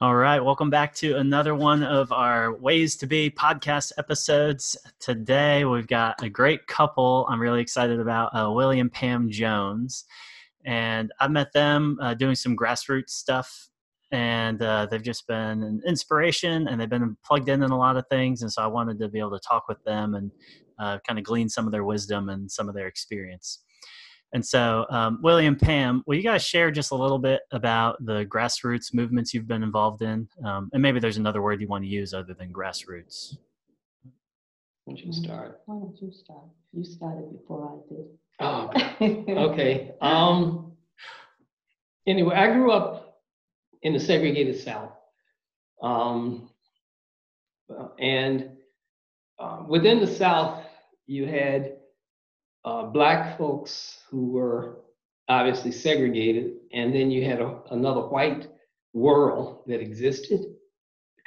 All right, welcome back to another one of our Ways to Be podcast episodes. Today we've got a great couple I'm really excited about, uh, Willie Pam Jones. And I met them uh, doing some grassroots stuff, and uh, they've just been an inspiration and they've been plugged in in a lot of things. And so I wanted to be able to talk with them and uh, kind of glean some of their wisdom and some of their experience. And so, um, William, Pam, will you guys share just a little bit about the grassroots movements you've been involved in? Um, and maybe there's another word you want to use other than grassroots. Why don't you start? Why don't you start? You started before I did. Oh, okay. Um, anyway, I grew up in the segregated South. Um, and uh, within the South, you had uh, black folks who were obviously segregated, and then you had a, another white world that existed,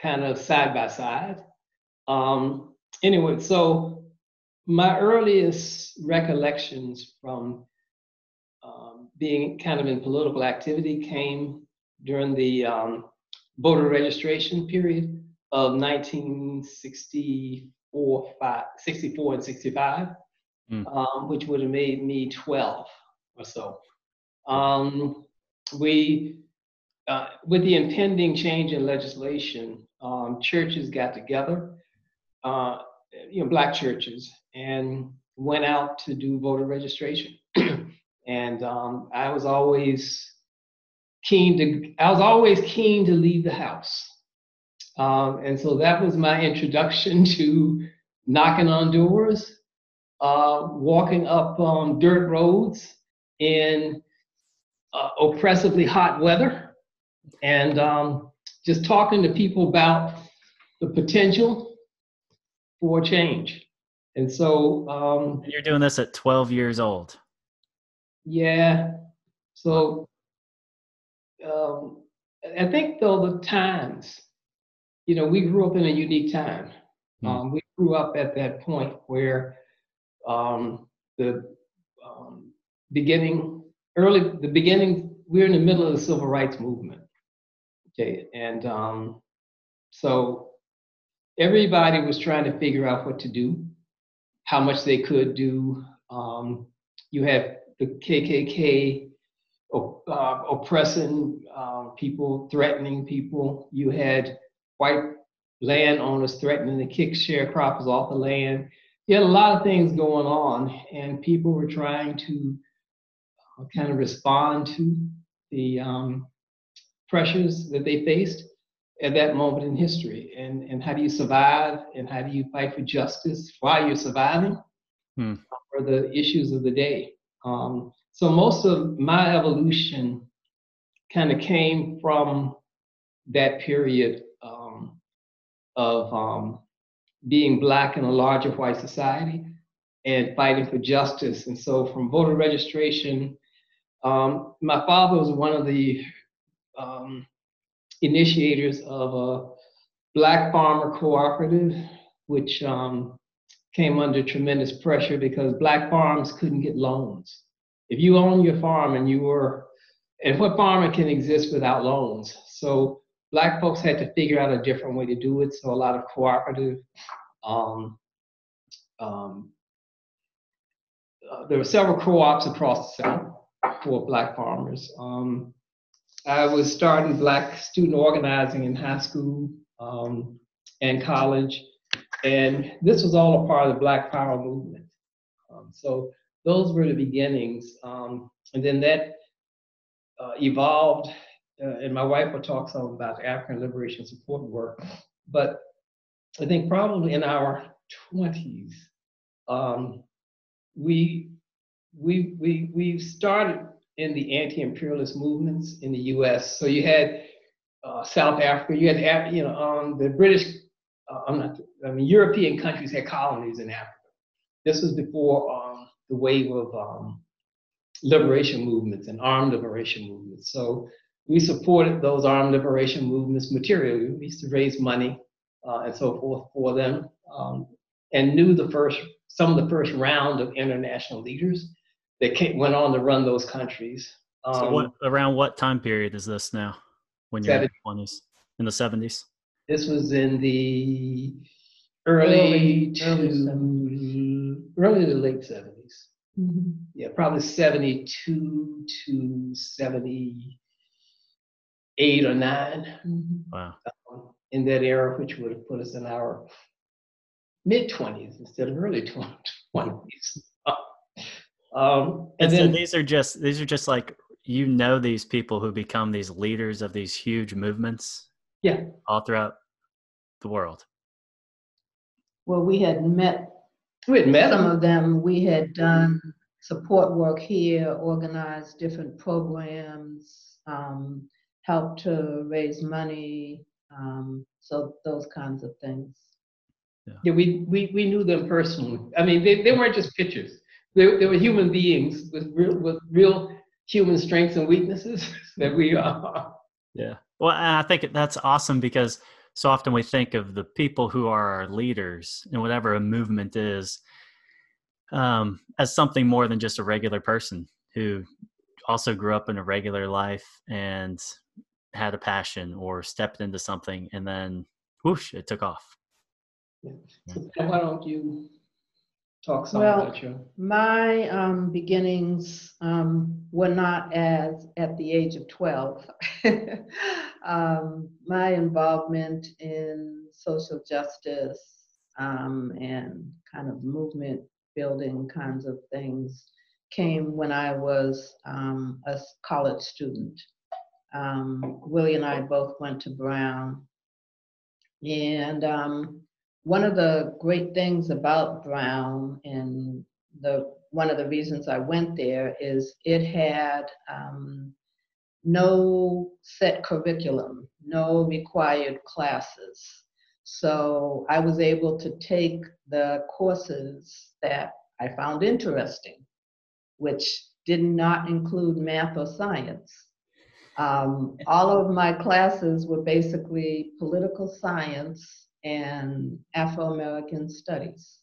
kind of side by side. Um, anyway, so my earliest recollections from um, being kind of in political activity came during the um, voter registration period of 1964, five, 64 and 65 mm. um, which would have made me 12 or so. Um, we, uh, with the impending change in legislation, um, churches got together, uh, you know, black churches, and went out to do voter registration. and um, I was always keen to, I was always keen to leave the house. Um, and so that was my introduction to knocking on doors uh, walking up um, dirt roads in uh, oppressively hot weather and um, just talking to people about the potential for change. And so. Um, and you're doing this at 12 years old. Yeah. So um, I think, though, the times, you know, we grew up in a unique time. Hmm. Um, we grew up at that point where um, the um, beginning, early, the beginning, we're in the middle of the civil rights movement. Okay, and um, so everybody was trying to figure out what to do, how much they could do. Um, you had the KKK uh, oppressing uh, people, threatening people. You had white landowners threatening to kick sharecroppers off the land you had a lot of things going on, and people were trying to uh, kind of respond to the um, pressures that they faced at that moment in history. And, and how do you survive, and how do you fight for justice while you're surviving? Hmm. Are the issues of the day. Um, so most of my evolution kind of came from that period um, of um, being black in a larger white society and fighting for justice. And so from voter registration, um, my father was one of the um, initiators of a black farmer cooperative, which um, came under tremendous pressure because black farms couldn't get loans. If you own your farm and you were, and what farmer can exist without loans? So black folks had to figure out a different way to do it. So a lot of cooperative. Um, um, uh, there were several co-ops across the South for black farmers. Um, I was starting black student organizing in high school um, and college, and this was all a part of the Black Power movement. Um, so those were the beginnings, um, and then that uh, evolved uh, and my wife will talk some about African liberation support work. But I think probably in our 20s, um, we we we we started in the anti-imperialist movements in the U.S. So you had uh, South Africa, you had you know um, the British, uh, I'm not, I mean European countries had colonies in Africa. This was before um, the wave of um, liberation movements and armed liberation movements. So we supported those armed liberation movements materially. We used to raise money uh, and so forth for them, um, and knew the first some of the first round of international leaders that came, went on to run those countries. Um, so what around what time period is this now? When you're 70, in the twenties? in the 70s? This was in the early, Early- to early early to late 70s. Mhm. Yeah, probably 72 to 78 or 9 Mhm. Wow. um, in that era, which would have put us in our mid 20s instead of early 20s. Um, And and so then, these are just these are just like you know these people who become these leaders of these huge movements yeah, all throughout the world. Well, we had met we had met some them. of them. We had done support work here, organized different programs, um, helped to raise money, um, so those kinds of things. Yeah, we, we, we knew them personally. I mean, they, they weren't just pictures. They, they were human beings with real, with real human strengths and weaknesses that we are. Yeah. Well, and I think that's awesome because so often we think of the people who are our leaders in whatever a movement is um, as something more than just a regular person who also grew up in a regular life and had a passion or stepped into something and then whoosh, it took off. So why don't you talk some Well, about your, My um, beginnings um, were not as at the age of 12. um, my involvement in social justice um, and kind of movement building kinds of things came when I was um, a s- college student. Um, Willie and I both went to Brown. And um, one of the great things about Brown and the one of the reasons I went there is it had um, no set curriculum, no required classes. So I was able to take the courses that I found interesting, which did not include math or science. Um, all of my classes were basically political science and Afro American studies.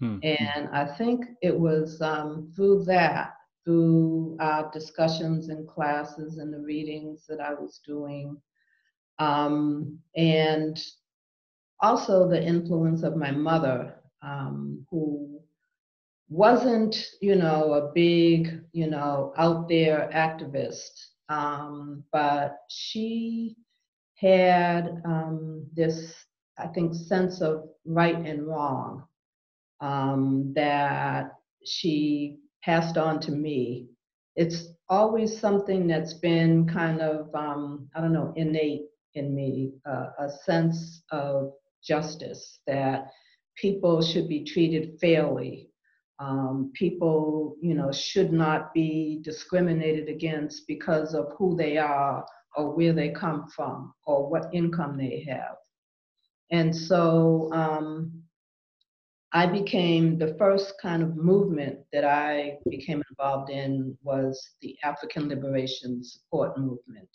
Hmm. And I think it was um, through that, through our discussions in classes and the readings that I was doing, um, and also the influence of my mother, um, who wasn't, you know, a big, you know, out there activist, um, but she had um, this, I think, sense of right and wrong um, that she passed on to me. It's always something that's been kind of, um, I don't know, innate in me, uh, a sense of justice that people should be treated fairly. Um, people, you know, should not be discriminated against because of who they are or where they come from or what income they have. And so um, I became the first kind of movement that I became involved in was the African Liberation Support Movement.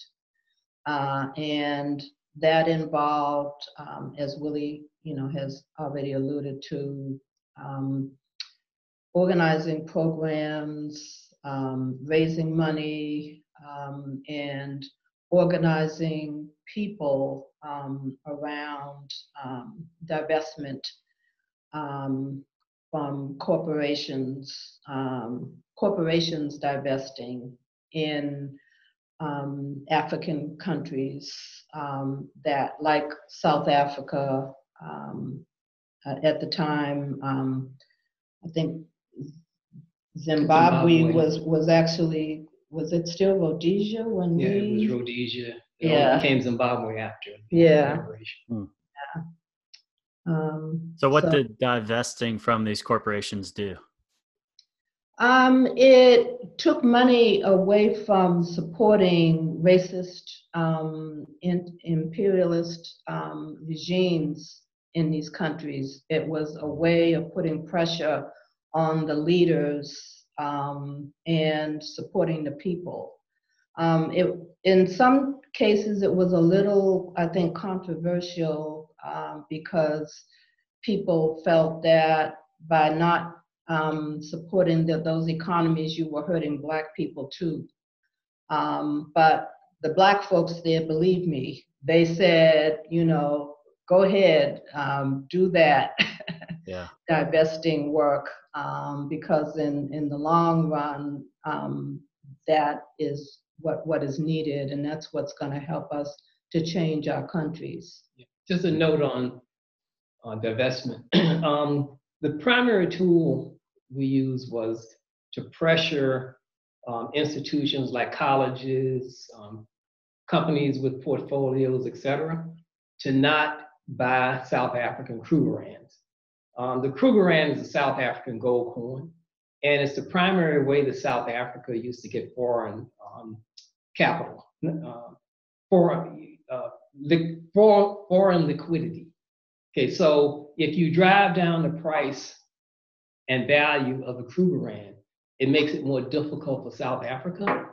Uh, and that involved, um, as Willie, you know, has already alluded to, um, organizing programs, um, raising money, um, and organizing people um, around um, divestment um, from corporations, corporations divesting in um, African countries um, that, like South Africa, um, uh, at the time, I think Zimbabwe, Zimbabwe. was was actually was it still Rhodesia when yeah, we it was Rhodesia. It Yeah. became Zimbabwe after. the Yeah. liberation. um, So what So- did divesting from these corporations do? Um, it took money away from supporting racist, um, in, imperialist um, regimes in these countries. It was a way of putting pressure on the leaders um, and supporting the people. Um, it, in some cases, it was a little, I think, controversial um, because people felt that by not um, supporting the, those economies, you were hurting Black people too. Um, but the black folks there, believe me, they said, you know, go ahead, um, do that. Yeah. divesting work um, because in in the long run, um, that is what what is needed, and that's what's going to help us to change our countries. Just a note on on divestment. um, the primary tool we used was to pressure um, institutions like colleges, um, companies with portfolios, et cetera, to not buy South African Krugerrands. Um, the Krugerrand is a South African gold coin, and it's the primary way that South Africa used to get foreign um, capital, uh, foreign, uh, li- for, foreign liquidity. Okay, so if you drive down the price and value of the Krugerrand, it makes it more difficult for South Africa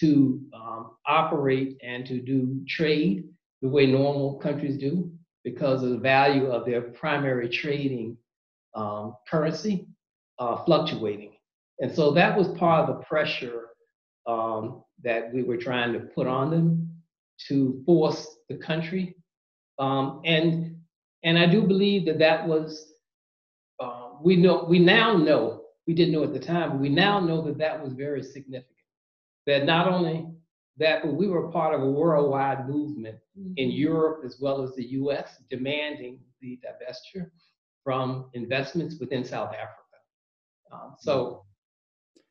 to um, operate and to do trade the way normal countries do because of the value of their primary trading um, currency uh, fluctuating. And so that was part of the pressure um, that we were trying to put on them to force the country. Um, and and I do believe that that was uh, we know we now know we didn't know at the time, but we now know that that was very significant. That not only that, we were part of a worldwide movement in Europe as well as the US demanding the divestiture from investments within South Africa. Um, so,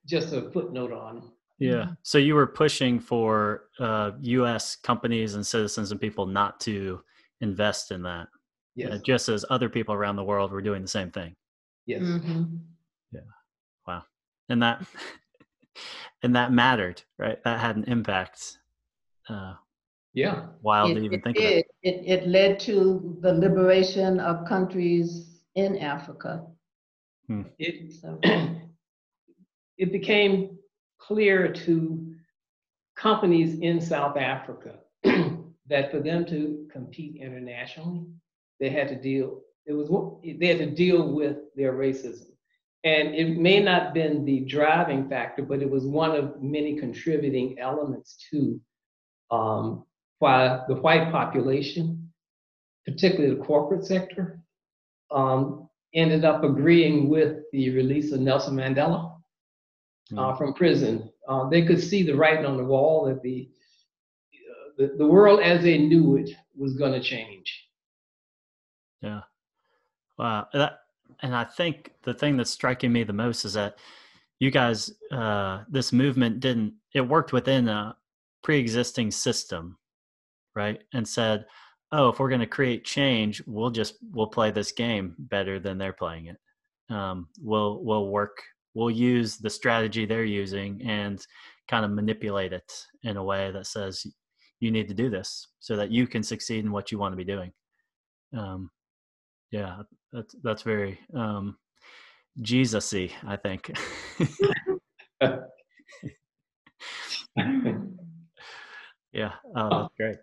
just a footnote on. Yeah. So you were pushing for uh, U.S. companies and citizens and people not to invest in that, Yes. uh, just as other people around the world were doing the same thing. Yes. Mhm. Yeah. Wow. And that and that mattered right that had an impact uh Yeah. wild It, to even it think of it. It, it led to the liberation of countries in Africa. It So, it became clear to companies in South Africa that for them to compete internationally, they had to deal. It was they had to deal with their racism, and it may not have been the driving factor, but it was one of many contributing elements to um, why the white population, particularly the corporate sector, um, ended up agreeing with the release of Nelson Mandela uh, from prison. Uh, they could see the writing on the wall that the, uh, the, the world as they knew it was going to change. yeah wow that, and i think the thing that's striking me the most is that you guys uh this movement didn't it worked within a pre-existing system right? And said oh if we're going to create change we'll just we'll play this game better than they're playing it. Um, we'll we'll work we'll use the strategy they're using and kind of manipulate it in a way that says you need to do this so that you can succeed in what you want to be doing. Um, yeah that's that's very um, jesus-y i think. Yeah that's great.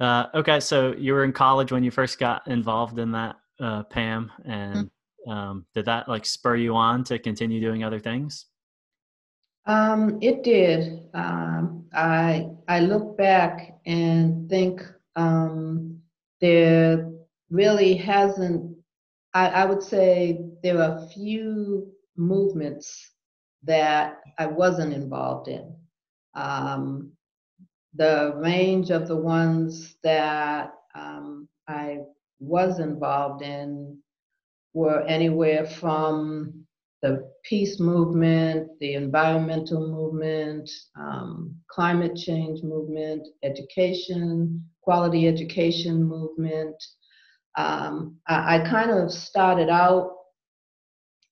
Uh, okay so you were in college when you first got involved in that uh, pam and um, did that like spur you on to continue doing other things? Um, it did. Um, I I look back and think um, there really hasn't. I, I would say there are a few movements that I wasn't involved in. Um, the range of the ones that um, I was involved in were anywhere from the peace movement, the environmental movement, um, climate change movement, education, quality education movement. Um, I, I kind of started out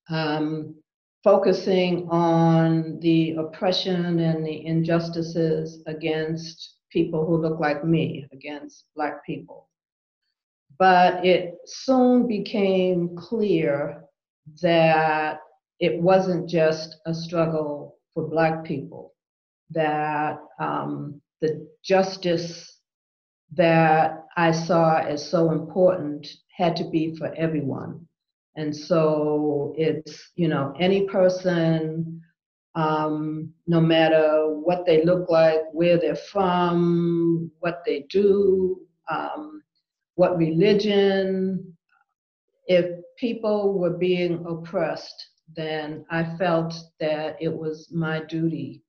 um, focusing on the oppression and the injustices against people who look like me, against Black people. But it soon became clear that it wasn't just a struggle for Black people, that um, the justice that I saw as so important had to be for everyone. And so it's, you know, any person um, no matter what they look like, where they're from, what they do, um, what religion. If people were being oppressed, then I felt that it was my duty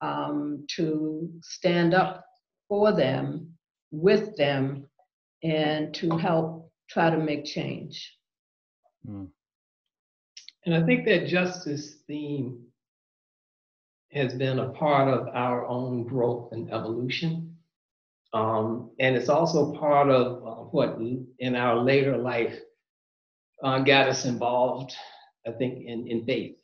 um, to stand up for them, with them, and to help try to make change. Mm. And I think that justice theme has been a part of our own growth and evolution. Um, and it's also part of uh, what in our later life uh, got us involved, I think, in, in faith.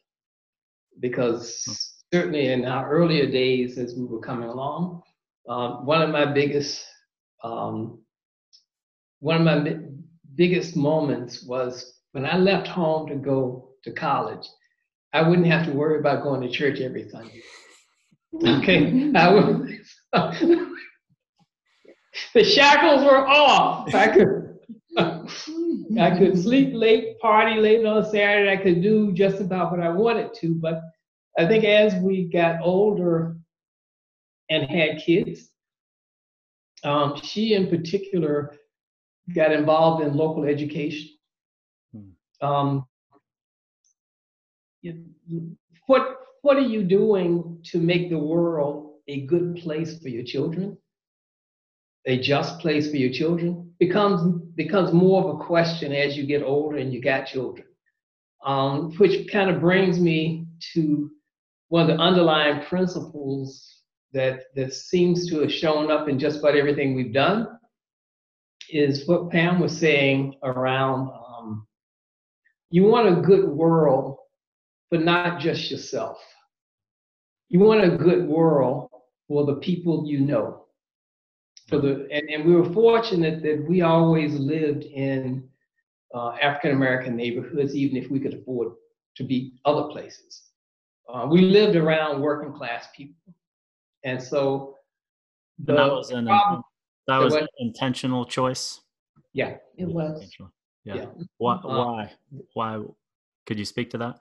Because certainly in our earlier days as we were coming along, um, one of my biggest um, one of my biggest moments was when I left home to go to college. I wouldn't have to worry about going to church every Sunday. Okay, I would. the shackles were off. I could, I could sleep late, party late on Saturday. I could do just about what I wanted to. But I think as we got older and had kids, um, she in particular got involved in local education. Hmm. Um, you, what what are you doing to make the world a good place for your children? A just place for your children becomes becomes more of a question as you get older and you got children. Um, which kind of brings me to one of the underlying principles that that seems to have shown up in just about everything we've done is what Pam was saying around um, you want a good world but not just yourself. You want a good world for the people you know. For the and, and we were fortunate that we always lived in uh, African American neighborhoods, even if we could afford to be other places. Uh, we lived around working class people, and so the, that was an problem, that was an intentional choice. Yeah, it was. Yeah. yeah. Why? Uh, why? Why? Could you speak to that?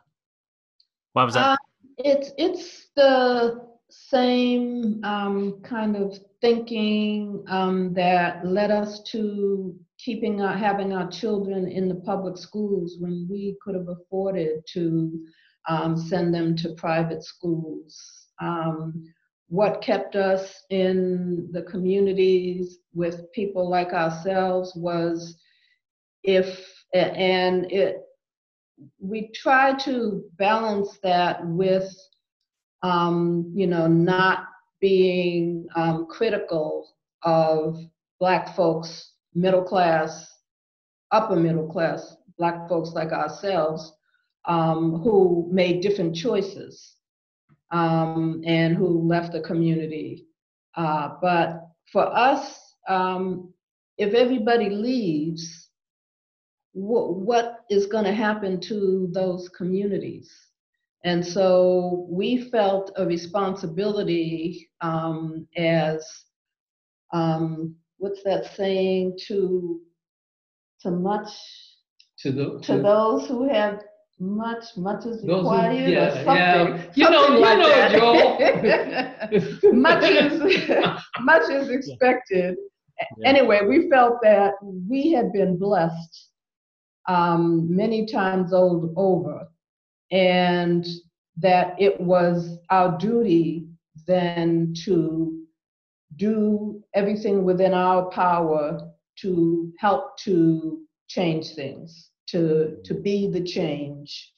Why was that? Uh, it's it's the same um, kind of thinking um, that led us to keeping our, having our children in the public schools when we could have afforded to um, send them to private schools. Um, what kept us in the communities with people like ourselves was if and it we try to balance that with, um, you know, not being um, critical of Black folks, middle class, upper middle class, Black folks like ourselves, um, who made different choices um, and who left the community. Uh, but for us, um, if everybody leaves, what, what is going to happen to those communities. And so we felt a responsibility um, as um, what's that saying to to much to, the, to, to those who have much much is required who, yeah, or something. Yeah. You know, like you know, Joel. much is much is expected. Yeah. Anyway, we felt that we had been blessed um, many times old over, and that it was our duty then to do everything within our power to help to change things, to, to be the change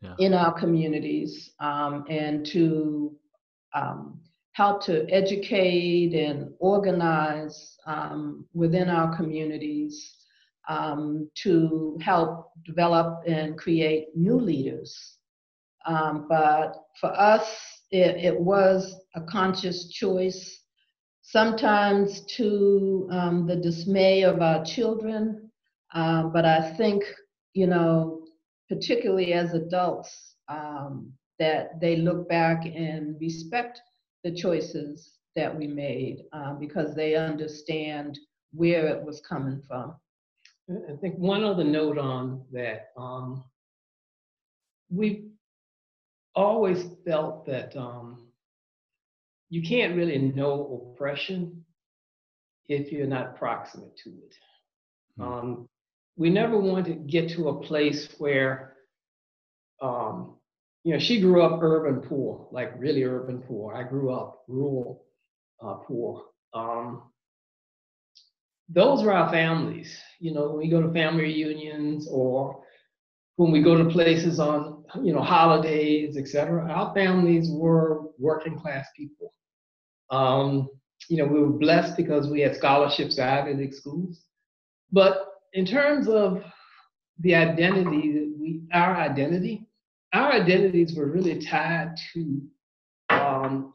yeah. in our communities, um, and to um, help to educate and organize um, within our communities um, to help develop and create new leaders. Um, but for us, it, it, was a conscious choice, sometimes to um, the dismay of our children. Uh, but I think, you know, particularly as adults, um, that they look back and respect the choices that we made uh, because they understand where it was coming from. I think one other note on that, um, we always felt that um, you can't really know oppression if you're not proximate to it. Mm-hmm. Um, we never wanted to get to a place where, um, you know, she grew up urban poor, like really urban poor. I grew up rural uh, poor. Um, those are our families. You know, when we go to family reunions or when we go to places on, you know, holidays, etc., our families were working class people. Um, you know, we were blessed because we had scholarships at Ivy League schools. But in terms of the identity that we, our identity, our identities were really tied to um,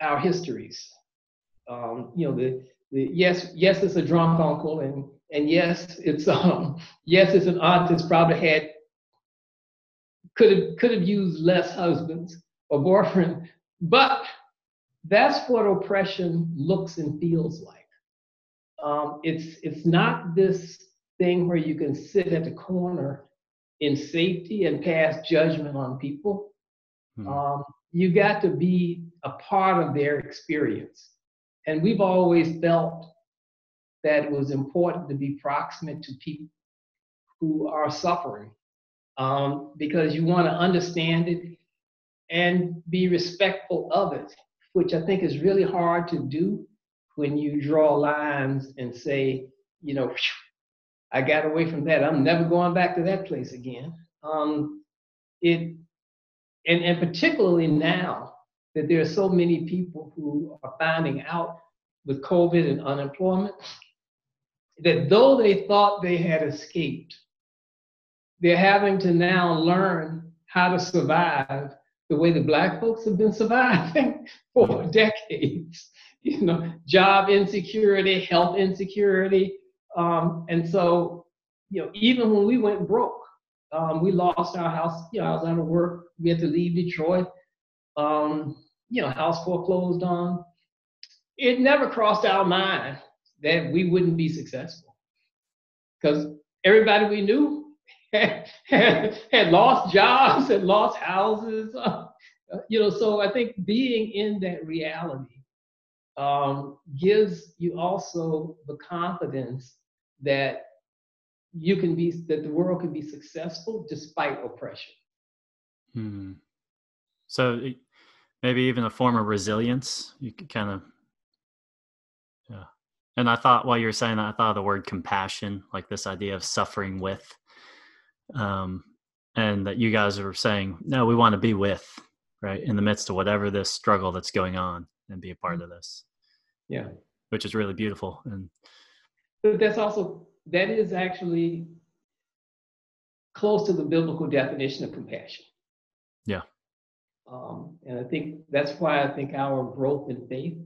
our histories. Um, you know, the, the yes, yes, it's a drunk uncle, and and yes, it's um, yes, it's an aunt that's probably had could have could have used less husbands or boyfriend, but that's what oppression looks and feels like. Um, it's it's not this thing where you can sit at the corner in safety and pass judgment on people. Hmm. Um, you got to be a part of their experience. And we've always felt that it was important to be proximate to people who are suffering um, because you want to understand it and be respectful of it, which I think is really hard to do when you draw lines and say, you know, I got away from that. I'm never going back to that place again. Um, it, and, and particularly now that there are so many people who are finding out with COVID and unemployment that though they thought they had escaped, they're having to now learn how to survive the way the black folks have been surviving for decades. You know, job insecurity, health insecurity. Um, and so, you know, even when we went broke, um, we lost our house. You know, I was out of work. We had to leave Detroit. Um, you know, house foreclosed on. It never crossed our mind that we wouldn't be successful because everybody we knew had, had, lost jobs and lost houses. You know, so I think being in that reality um, gives you also the confidence that you can be that the world can be successful despite oppression. Hmm. So maybe even a form of resilience. You can kind of, yeah. And I thought while you were saying that, I thought of the word compassion, like this idea of suffering with um, and that you guys are saying no we want to be with right in the midst of whatever this struggle that's going on and be a part of this yeah which is really beautiful and but that's also that is actually close to the biblical definition of compassion yeah um, and i think that's why i think our growth in faith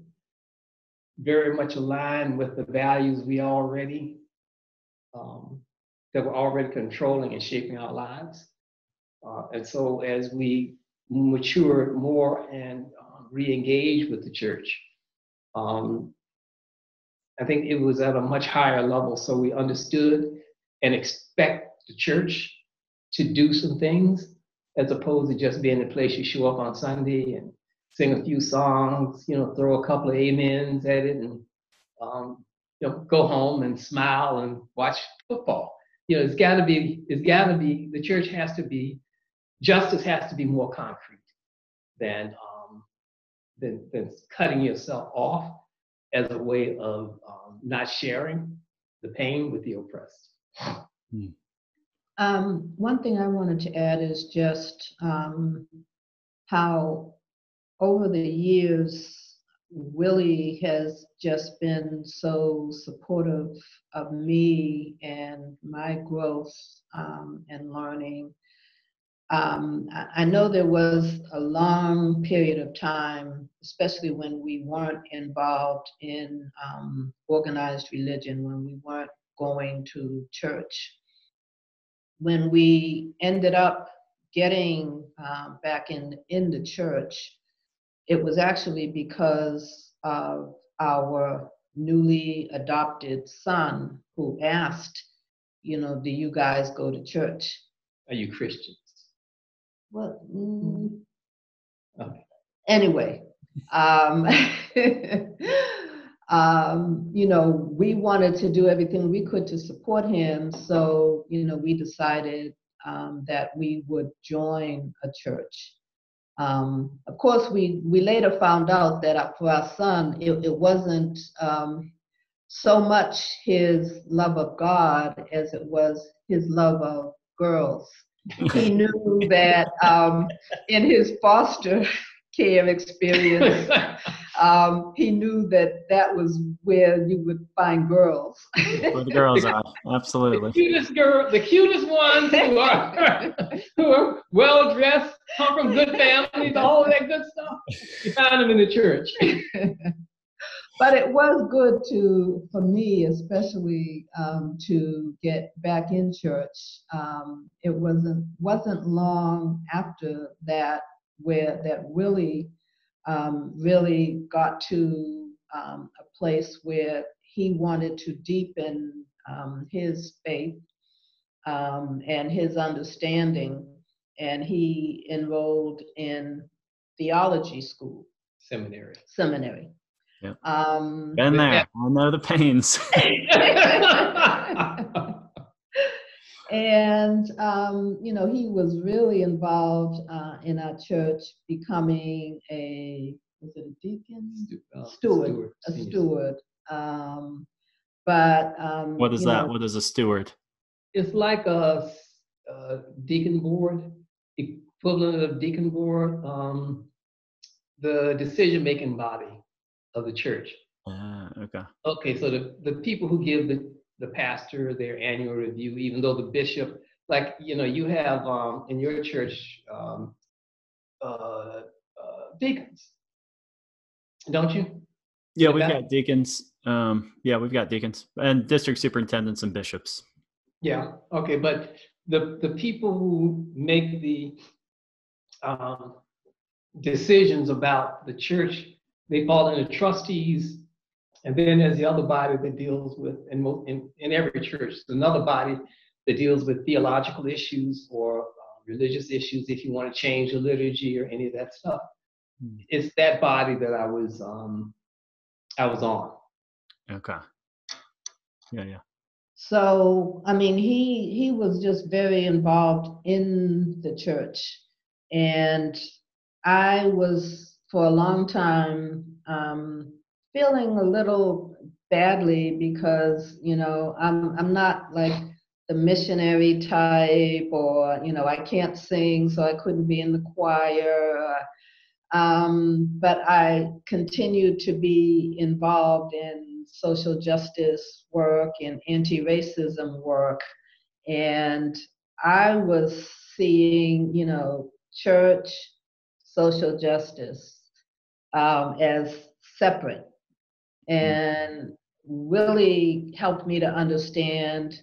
very much aligned with the values we already um, that were already controlling and shaping our lives. Uh, and so as we mature more and uh, re-engage with the church, um, I think it was at a much higher level. So we understood and expect the church to do some things as opposed to just being the place you show up on Sunday and sing a few songs, you know, throw a couple of amens at it and um, you know, go home and smile and watch football you know, it's got to be, it's got to be, the church has to be, justice has to be more concrete than, um, than, than cutting yourself off as a way of um, not sharing the pain with the oppressed. Hmm. Um, one thing I wanted to add is just um, how over the years Willie has just been so supportive of me and my growth um, and learning. Um, I, know there was a long period of time, especially when we weren't involved in um, organized religion, when we weren't going to church. When we ended up getting uh, back in, in the church, it was actually because of our newly adopted son who asked, you know, do you guys go to church? Are you Christians? Well, mm, Okay. Anyway, um, um, you know, we wanted to do everything we could to support him. So, you know, we decided um, that we would join a church. Um, of course, we, we later found out that for our son, it, it wasn't um, so much his love of God as it was his love of girls. He knew that um, in his foster care experience, um, he knew that that was where you would find girls. where the girls are, absolutely. The cutest girl, the cutest ones who are who are well dressed, come from good families, all of that good stuff. You find them in the church. but it was good to, for me especially, um, to get back in church. Um, it wasn't wasn't long after that where that really, um, really got to um, a place where he wanted to deepen um, his faith um, and his understanding, and he enrolled in theology school. Seminary. Seminary. Yep. Um, Been there. I know the pains. and um, you know he was really involved uh, in our church becoming a was it a deacon uh, steward, steward, a steward um, but um, what is that? know, What is a steward? It's like a, a deacon board, equivalent of deacon board, um, the decision-making body of the church. Ah, okay. Okay, so the, the people who give the, the pastor their annual review, even though the bishop, like, you know, you have um, in your church um, uh, uh, deacons, don't you? Yeah, we've got deacons. Um, yeah, we've got deacons and district superintendents and bishops. Yeah, okay, but the, the people who make the um, decisions about the church, they fall into trustees, and then there's the other body that deals with, in, mo- in, in every church, there's another body that deals with theological issues or uh, religious issues, if you want to change the liturgy or any of that stuff. Hmm. It's that body that I was, um, I was on. Okay. Yeah, yeah. So, I mean, he he was just very involved in the church, and I was for a long time um, feeling a little badly because you know I'm I'm not like the missionary type, or you know I can't sing, so I couldn't be in the choir. Um, but I continued to be involved in social justice work and anti-racism work, and I was seeing, you know, church, social justice um, as separate, and really helped me to understand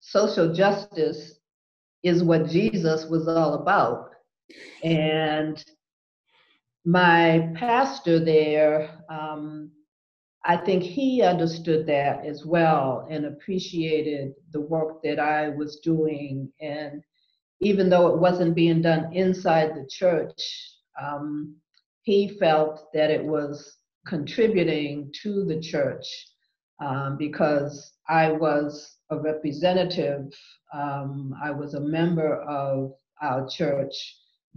social justice is what Jesus was all about, and my pastor there, um, I think he understood that as well and appreciated the work that I was doing. And even though it wasn't being done inside the church, um, he felt that it was contributing to the church um, because I was a representative, um, I was a member of our church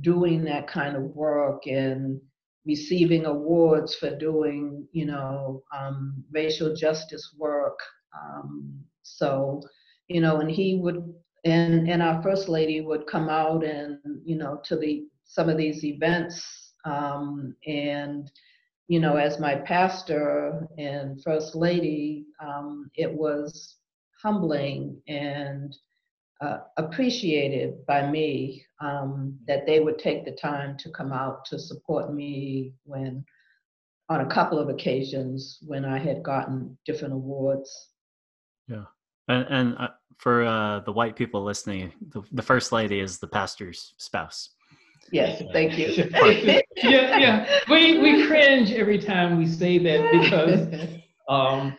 doing that kind of work and receiving awards for doing, you know, um, racial justice work. Um, so, you know, and he would, and and our first lady would come out and, you know, to the some of these events, um, and, you know, as my pastor and first lady, um, it was humbling and uh, appreciated by me um, that they would take the time to come out to support me when, on a couple of occasions, when I had gotten different awards. Yeah. And, and uh, for uh, the white people listening, the, the first lady is the pastor's spouse. Yes, thank you. yeah, yeah. We we cringe every time we say that because um,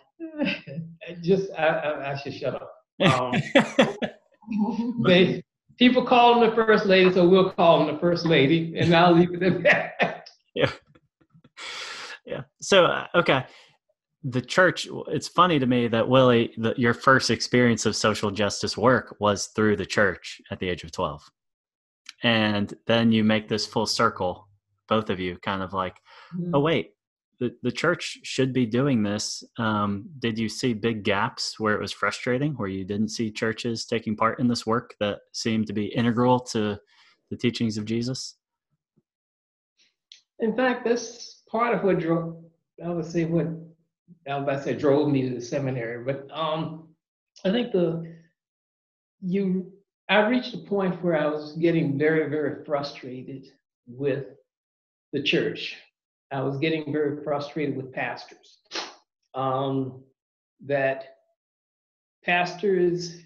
just I, I, I should shut up. Um, they people call them the first lady, so we'll call them the first lady, and I'll leave it at that. Yeah. Yeah. So, uh, okay. The church, it's funny to me that Willie, the, your first experience of social justice work was through the church at the age of 12. And then you make this full circle, both of you kind of like, mm-hmm. oh, wait, the, the church should be doing this. Um, did you see big gaps where it was frustrating, where you didn't see churches taking part in this work that seemed to be integral to the teachings of Jesus? In fact, that's part of what drove, I would say, what I to say drove me to the seminary. But um, I think the, you, I reached a point where I was getting very, very frustrated with the church I was getting very frustrated with pastors. Um, that pastors,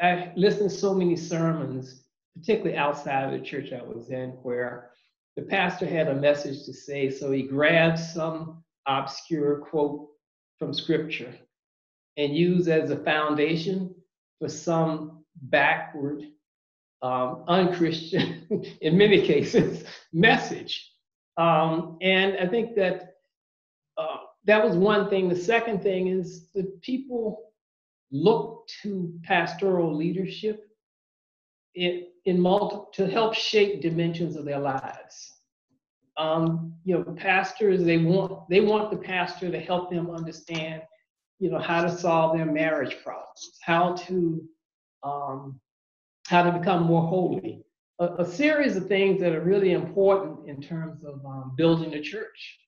I listened to so many sermons, particularly outside of the church I was in, where the pastor had a message to say, so he grabbed some obscure quote from scripture and used as a foundation for some backward, um, unchristian, in many cases, message. Um, and I think that uh, that was one thing. The second thing is that people look to pastoral leadership in, in multi, to help shape dimensions of their lives. Um, you know, pastors they want they want the pastor to help them understand, you know, how to solve their marriage problems, how to um, how to become more holy, a, a, series of things that are really important in terms of um, building a church.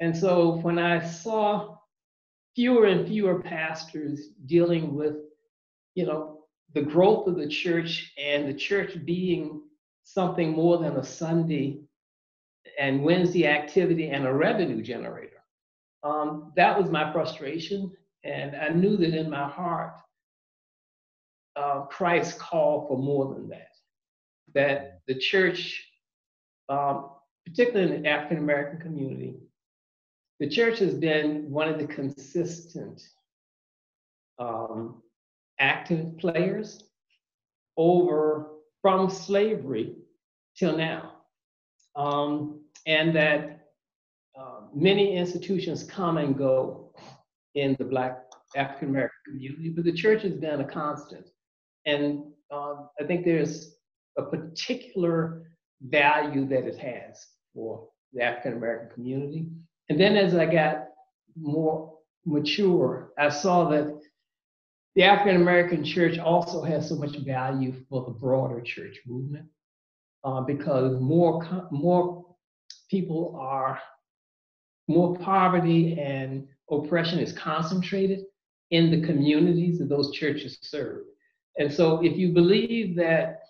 And so when I saw fewer and fewer pastors dealing with, you know, the growth of the church and the church being something more than a Sunday and Wednesday activity and a revenue generator. Um, that was my frustration. And I knew that in my heart, uh, Christ called for more than that that the church, um, particularly in the African American community, the church has been one of the consistent um, active players over from slavery till now. Um, and that uh, many institutions come and go in the Black African American community, but the church has been a constant. And um, I think there's a particular value that it has for the African American community. And then as I got more mature, I saw that the African American church also has so much value for the broader church movement uh, because more, more people are, more poverty and oppression is concentrated in the communities that those churches serve. And so if you believe that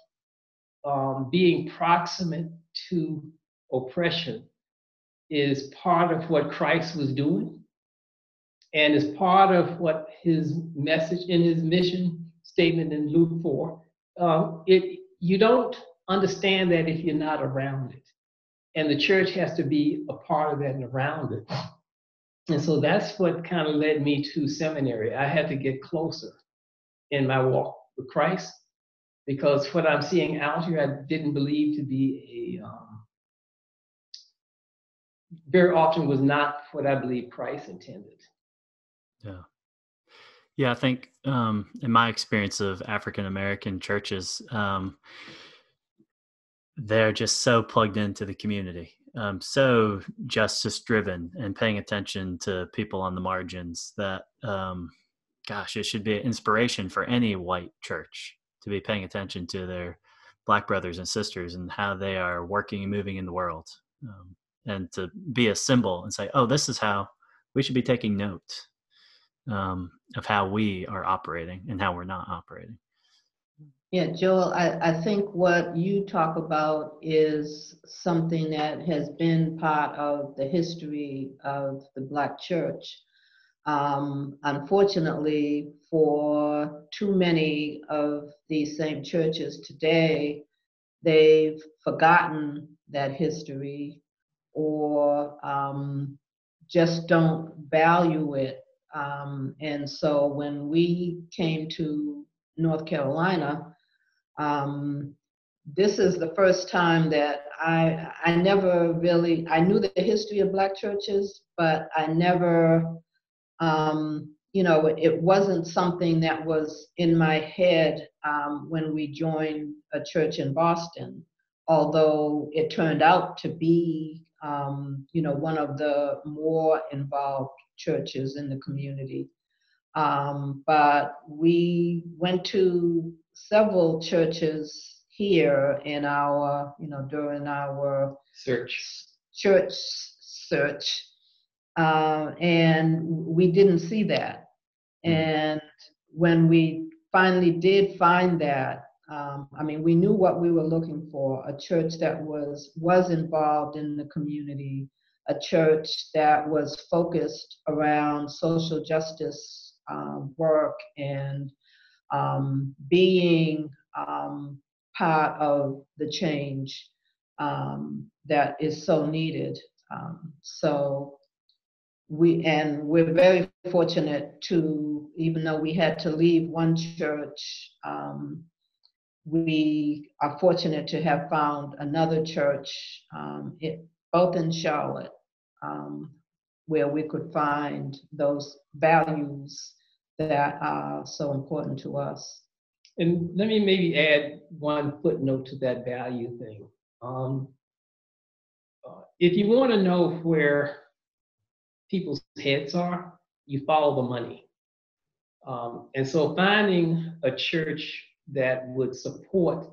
um, being proximate to oppression is part of what Christ was doing and is part of what his message in his mission statement in Luke 4. Um, it, you don't understand that if you're not around it. And the church has to be a part of that and around it. And so that's what kind of led me to seminary. I had to get closer in my walk with Christ because what I'm seeing out here, I didn't believe to be a um, very often was not what I believe Christ intended. Yeah. Yeah, I think um, in my experience of African American churches, um, they're just so plugged into the community, um, so justice driven, and paying attention to people on the margins. That, um, gosh, it should be an inspiration for any white church to be paying attention to their black brothers and sisters and how they are working and moving in the world um, and to be a symbol and say oh this is how we should be taking note um, of how we are operating and how we're not operating. Yeah joel I, I think what you talk about is something that has been part of the history of the black church um, unfortunately, for too many of these same churches today, they've forgotten that history or um, just don't value it. Um, and so when we came to North Carolina, Um, this is the first time that I I never really I knew the history of black churches, but I never um, you know it wasn't something that was in my head um, when we joined a church in Boston. Although it turned out to be um, you know one of the more involved churches in the community. Um, but we went to several churches here in our, you know, during our search church search, uh, and we didn't see that. Mm-hmm. And when we finally did find that, um, I mean, we knew what we were looking for: a church that was was involved in the community, a church that was focused around social justice um, work and um, being um, part of the change um, that is so needed. Um, so we and we're very fortunate to, even though we had to leave one church, um, we are fortunate to have found another church, um, it, both in Charlotte, um, where we could find those values that are so important to us. And let me maybe add one footnote to that value thing. Um, uh, if you want to know where people's heads are, you follow the money. Um, and so finding a church that would support,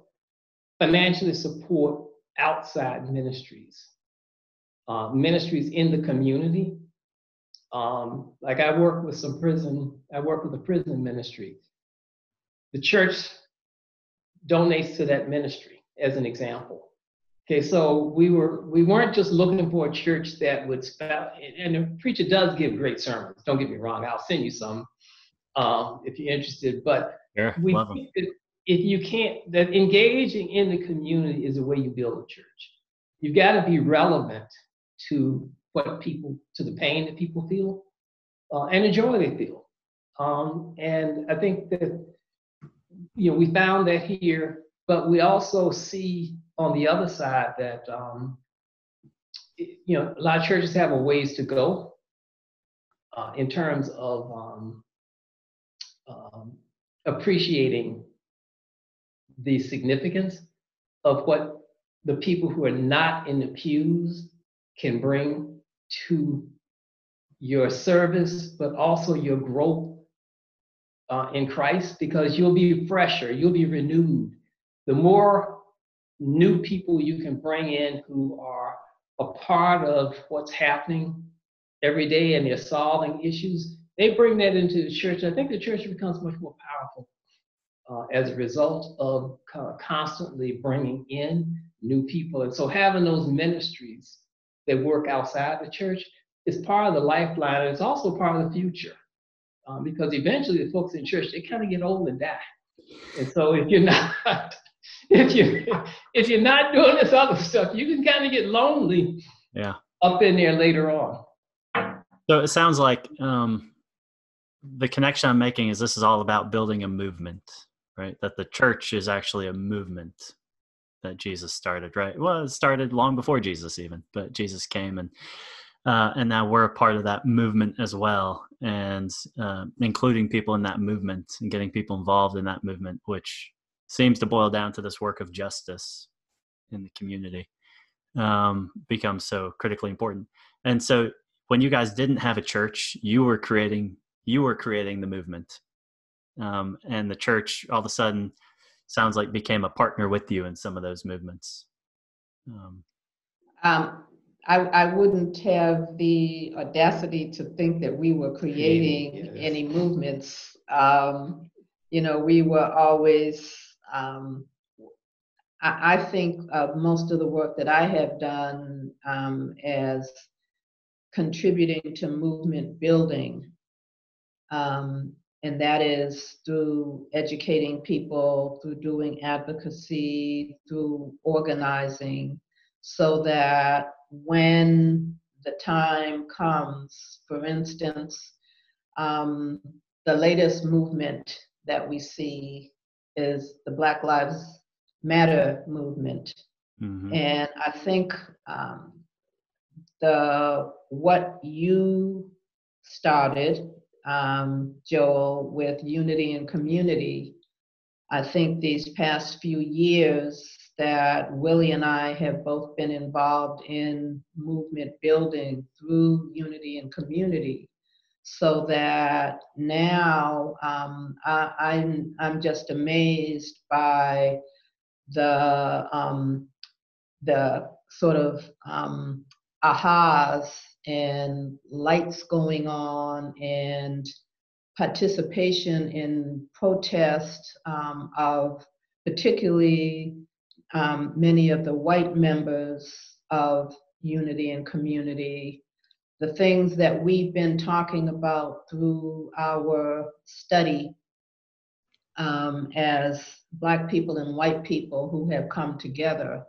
financially support outside ministries, uh, ministries in the community. Um, like I work with some prison, I work with a prison ministry the church donates to that ministry as an example. Okay, so we were we weren't just looking for a church that would spout, and the preacher does give great sermons. Don't get me wrong, I'll send you some um, if you're interested. But sure, we, if you can't, that engaging in the community is the way you build a church. You've got to be relevant to what people, to the pain that people feel, uh, and the joy they feel. Um, and I think that you know, we found that here, but we also see on the other side that, um, you know, a lot of churches have a ways to go uh, in terms of um, um, appreciating the significance of what the people who are not in the pews can bring to your service, but also your growth uh, in Christ because you'll be fresher, you'll be renewed. The more new people you can bring in who are a part of what's happening every day and they're solving issues, they bring that into the church. I think the church becomes much more powerful uh, as a result of constantly bringing in new people. And so having those ministries that work outside the church is part of the lifeline. And it's also part of the future um, because eventually the folks in church they kind of get old and die. And so if you're not if you if you're not doing this other stuff, you can kind of get lonely. Yeah. Up in there later on. So it sounds like um, the connection I'm making is this is all about building a movement, right? That the church is actually a movement that Jesus started, right? Well, it started long before Jesus even, but Jesus came and uh, and now we're a part of that movement as well and uh, including people in that movement and getting people involved in that movement which seems to boil down to this work of justice in the community um, becomes so critically important and so when you guys didn't have a church you were creating you were creating the movement um, and the church all of a sudden sounds like became a partner with you in some of those movements um, um I, I wouldn't have the audacity to think that we were creating yes. any movements. Um, you know, we were always, um, I, I, think most of the work that I have done um, as contributing to movement building, um, and that is through educating people, through doing advocacy, through organizing, so that when the time comes. For instance, um, the latest movement that we see is the Black Lives Matter movement. Mm-hmm. And I think um, the what you started, um, Joel, with unity and community, I think these past few years that Willie and I have both been involved in movement building through unity and community so that now um, I, am I'm, I'm just amazed by the um, the sort of um, ahas and lights going on and participation in protest um, of particularly um, many of the white members of unity and community the things that we've been talking about through our study um, as Black people and white people who have come together,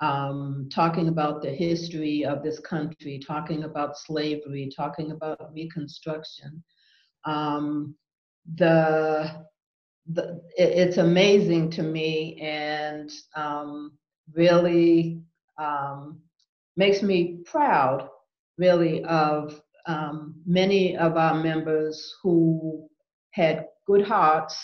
um, talking about the history of this country, talking about slavery, talking about Reconstruction. Um, the, the it, it's amazing to me and um, really um, makes me proud really of um, many of our members who had good hearts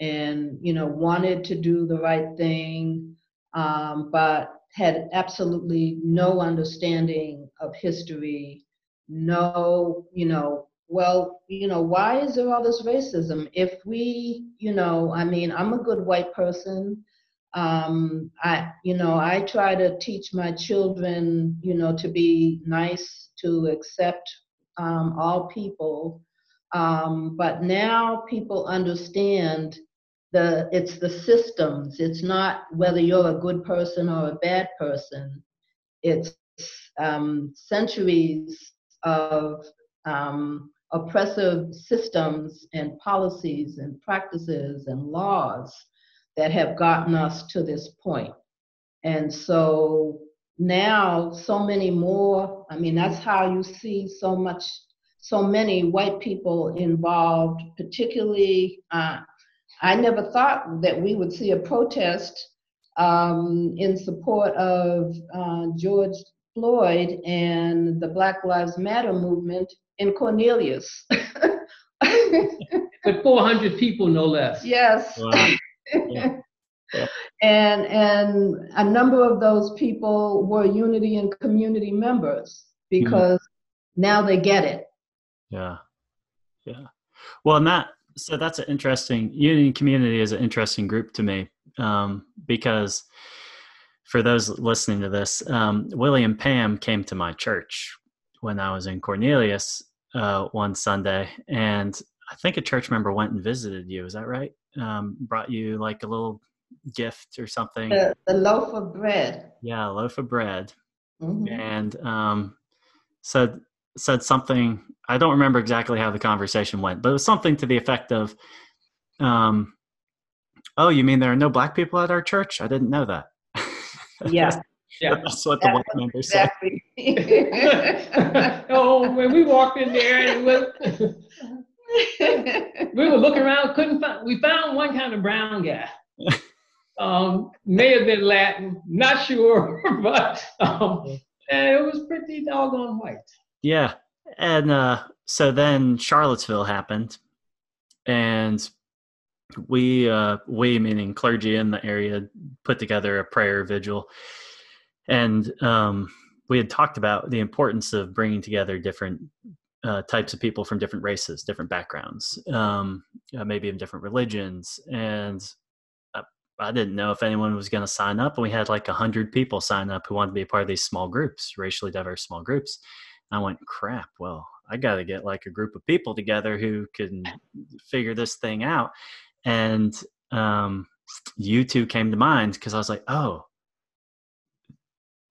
and you know wanted to do the right thing um, but had absolutely no understanding of history no you know well you know why is there all this racism? If we you know i mean i'm a good white person. Um, I, you know, I try to teach my children, you know, to be nice, to accept um, all people. Um, but now people understand the it's the systems. It's not whether you're a good person or a bad person. It's um, centuries of um, oppressive systems and policies and practices and laws that have gotten us to this point. And so now, so many more, I mean, that's how you see so much, so many white people involved, particularly. Uh, I never thought that we would see a protest um, in support of uh, George Floyd and the Black Lives Matter movement in Cornelius. With 400 people, no less. Yes. Wow. yeah. And and a number of those people were unity and community members because mm-hmm. now they get it. Yeah. Yeah. Well, and that so that's an interesting unity community is an interesting group to me um, because for those listening to this, um, William Pam came to my church when I was in Cornelius uh, one Sunday, and I think a church member went and visited you. Is that right? Um, brought you like a little gift or something. The, the loaf of bread. Yeah, loaf of bread. Mm-hmm. And um, said said something. I don't remember exactly how the conversation went, but it was something to the effect of, um, "Oh, you mean there are no black people at our church? I didn't know that." Yeah. Yeah. That's what the white members exactly. said. oh, when we walked in there, and was, we were looking around, couldn't find. We found one kind of brown guy. Um, may have been Latin, not sure, but um, it was pretty doggone white. Yeah, and uh, so then Charlottesville happened, and we uh, we meaning clergy in the area put together a prayer vigil, and um, we had talked about the importance of bringing together different uh, types of people from different races, different backgrounds, um, uh, maybe in different religions, and I didn't know if anyone was going to sign up. And we had like a hundred people sign up who wanted to be a part of these small groups, racially diverse small groups. And I went, crap, well, I got to get like a group of people together who can figure this thing out. And um, you two came to mind because I was like, oh,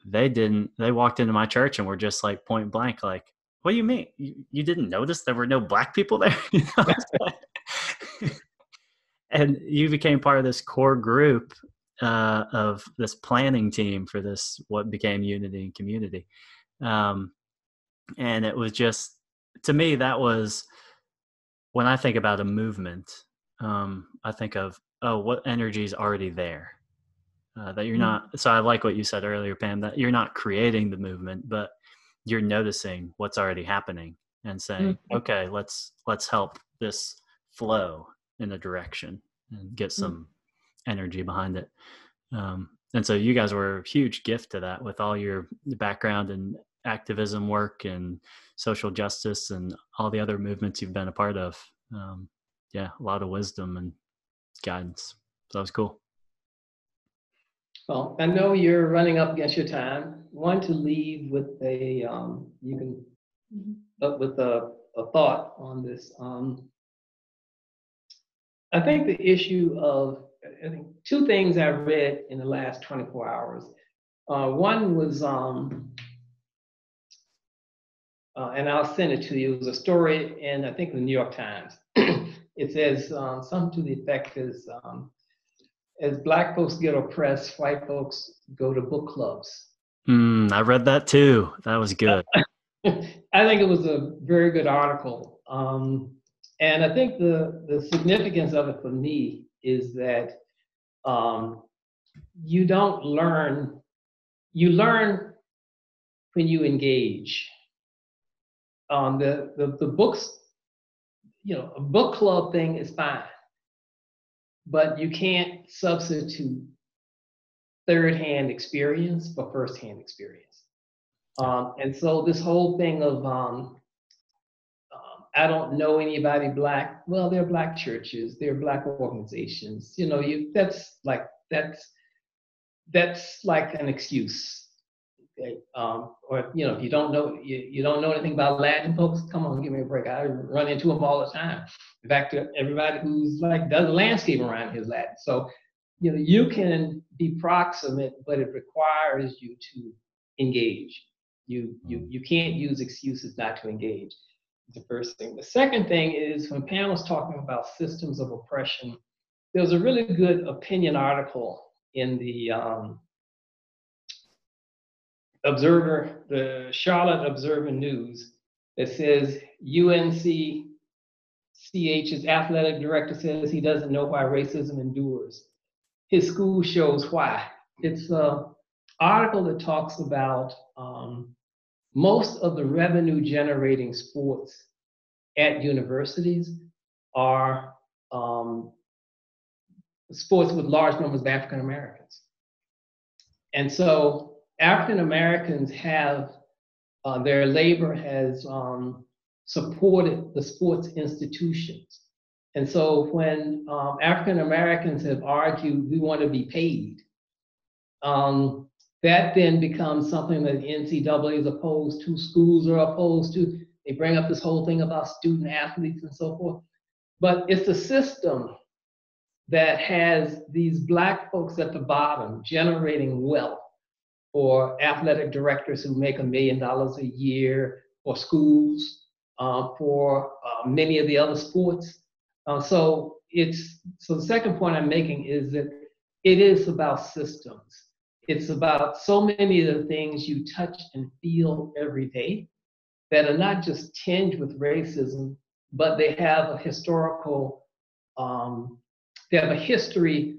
they didn't, they walked into my church and were just like point blank, like, what do you mean? You, you didn't notice there were no black people there? and you became part of this core group uh, of this planning team for this what became unity and community um, and it was just to me that was when i think about a movement um, i think of oh, what energy is already there. Uh, that you're Mm. not. So I like what you said earlier, Pam. That you're not creating the movement, but you're noticing what's already happening and saying, Mhm. okay, let's let's help this flow in a direction and get some energy behind it. Um, and so you guys were a huge gift to that with all your background and activism work and social justice and all the other movements you've been a part of. Um, yeah, a lot of wisdom and guidance. So that was cool. Well, I know you're running up against your time. Want to leave with a um, you can up with a, a thought on this. Um, I think the issue of I think two things I read in the last 24 hours. Uh, one was, um, uh, and I'll send it to you. It was a story in I think the New York Times. it says um, something to the effect is um, as black folks get oppressed, white folks go to book clubs. Mm, I read that too. That was good. I think it was a very good article. Um, and I think the, the significance of it for me is that um, you don't learn, you learn when you engage. Um, the, the, the books, you know, a book club thing is fine, but you can't substitute third hand experience for first hand experience. Um, and so this whole thing of um, I don't know anybody black. Well, there are black churches, there are black organizations. You know, you that's like that's that's like an excuse. Okay? Um, or you know, if you don't know you, you don't know anything about Latin folks, come on, give me a break. I run into them all the time. In fact, everybody who's like does landscape around here is Latin. So you know, you can be proximate, but it requires you to engage. You you you can't use excuses not to engage. The first thing. The second thing is when Pam was talking about systems of oppression, there was a really good opinion article in the um, Observer, the Charlotte Observer News, that says UNC CH's athletic director says he doesn't know why racism endures. His school shows why. It's an article that talks about um, most of the revenue generating sports at universities are um, sports with large numbers of African Americans. And so African Americans have, uh, their labor has um, supported the sports institutions. And so when um, African Americans have argued we want to be paid, um, that then becomes something that NCAA is opposed to, schools are opposed to. They bring up this whole thing about student athletes and so forth. But it's a system that has these black folks at the bottom generating wealth for athletic directors who make a million dollars a year, for schools, uh, for uh, many of the other sports. Uh, so it's so the second point I'm making is that it is about systems. It's about so many of the things you touch and feel every day that are not just tinged with racism, but they have a historical, um, they have a history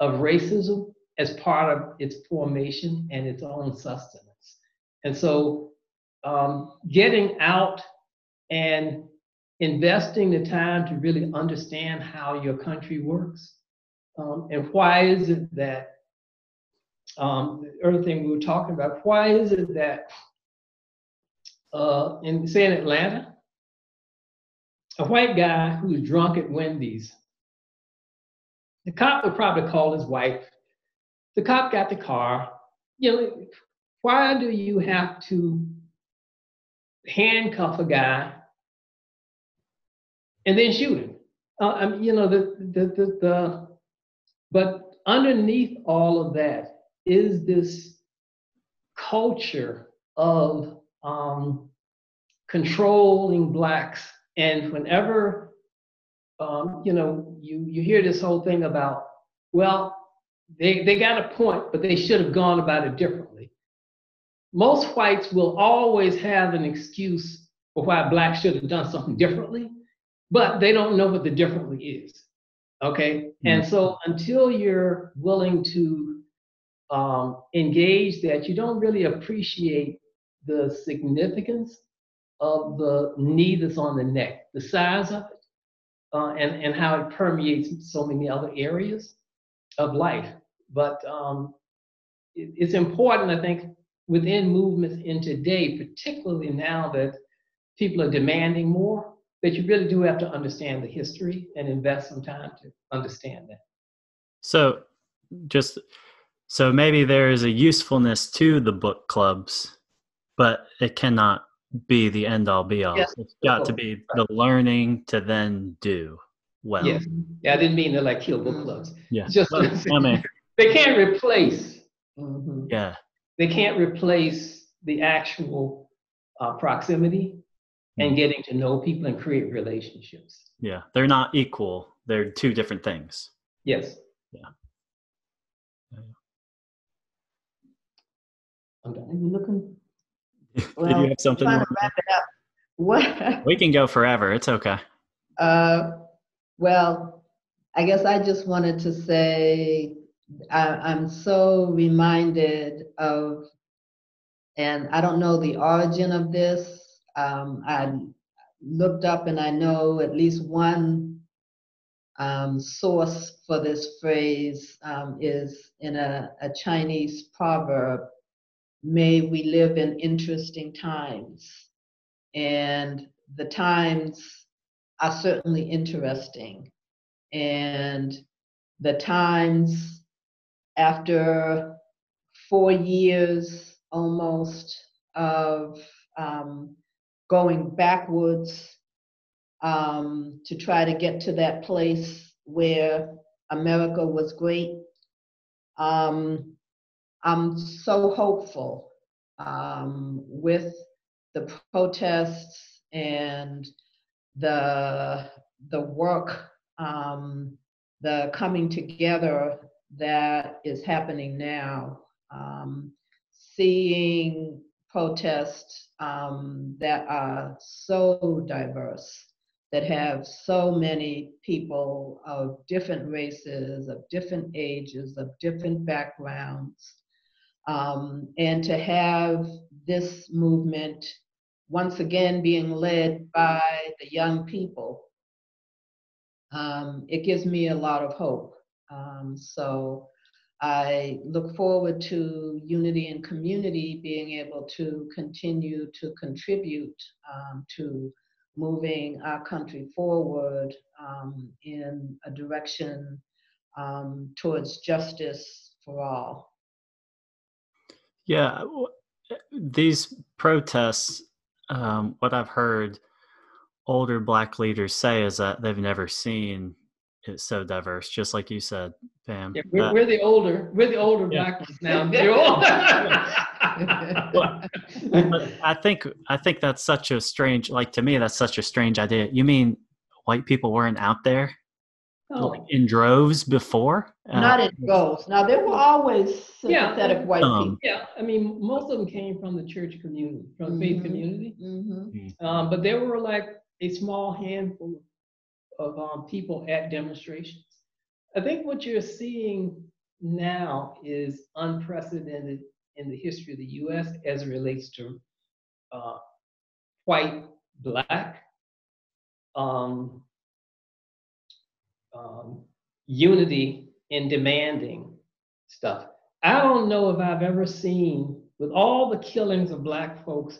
of racism as part of its formation and its own sustenance. And so um, getting out and investing the time to really understand how your country works um, and why is it that um, the other thing we were talking about, why is it that uh, in say in Atlanta, a white guy who's drunk at Wendy's, the cop would probably call his wife. The cop got the car. You know, why do you have to handcuff a guy and then shoot him? Uh, I mean, you know, the, the, the, the, but underneath all of that is this culture of um, controlling blacks. And whenever, um, you know, you, you hear this whole thing about, well, they, they got a point, but they should have gone about it differently. Most whites will always have an excuse for why blacks should have done something differently, but they don't know what the differently is. Okay. Mm-hmm. And so until you're willing to um, engage that, you don't really appreciate the significance of the knee that's on the neck, the size of it, uh, and, and how it permeates so many other areas of life. But um, it, it's important, I think, within movements in today, particularly now that people are demanding more, that you really do have to understand the history and invest some time to understand that. So, just so maybe there is a usefulness to the book clubs, but it cannot be the end all be all. Yes. It's got to be the learning to then do well. Yes. Yeah, I didn't mean to like kill book clubs. Yeah. Just well, I mean, they can't replace. Mm-hmm. Yeah. They can't replace the actual uh, proximity and mm-hmm. getting to know people and create relationships. Yeah, they're not equal. They're two different things. Yes. Yeah. I'm. Are you looking? Well, Did you have something? Trying to wrap it up. What? we can go forever. It's okay. Uh, well, I guess I just wanted to say I, am so reminded of, and I don't know the origin of this. Um, I looked up and I know at least one um, source for this phrase um, is in a, a Chinese proverb May we live in interesting times. And the times are certainly interesting. And the times after four years almost of um, going backwards um, to try to get to that place where America was great. Um, I'm so hopeful um, with the protests and the the work, um, the coming together that is happening now. Um, seeing protests um, that are so diverse, that have so many people of different races, of different ages, of different backgrounds. Um, and to have this movement once again being led by the young people, um, it gives me a lot of hope. Um, so I look forward to unity and community being able to continue to contribute um, to moving our country forward um, in a direction um, towards justice for all. Yeah, these protests, um, what I've heard older Black leaders say is that they've never seen it so diverse, just like you said, Pam. Yeah, we're, uh, we're the older, we're the older yeah. black ones now. well, I think I think that's such a strange, like to me, that's such a strange idea. You mean white people weren't out there oh. like in droves before? Uh, Not in droves. Now there were always sympathetic yeah. white um, people. Yeah, I mean, most of them came from the church community, from the mm-hmm. faith community. Mm-hmm. Um, but there were like a small handful of um, people at demonstrations. I think what you're seeing now is unprecedented in the history of the US as it relates to uh, white, black, um, um, unity in demanding stuff. I don't know if I've ever seen, with all the killings of black folks,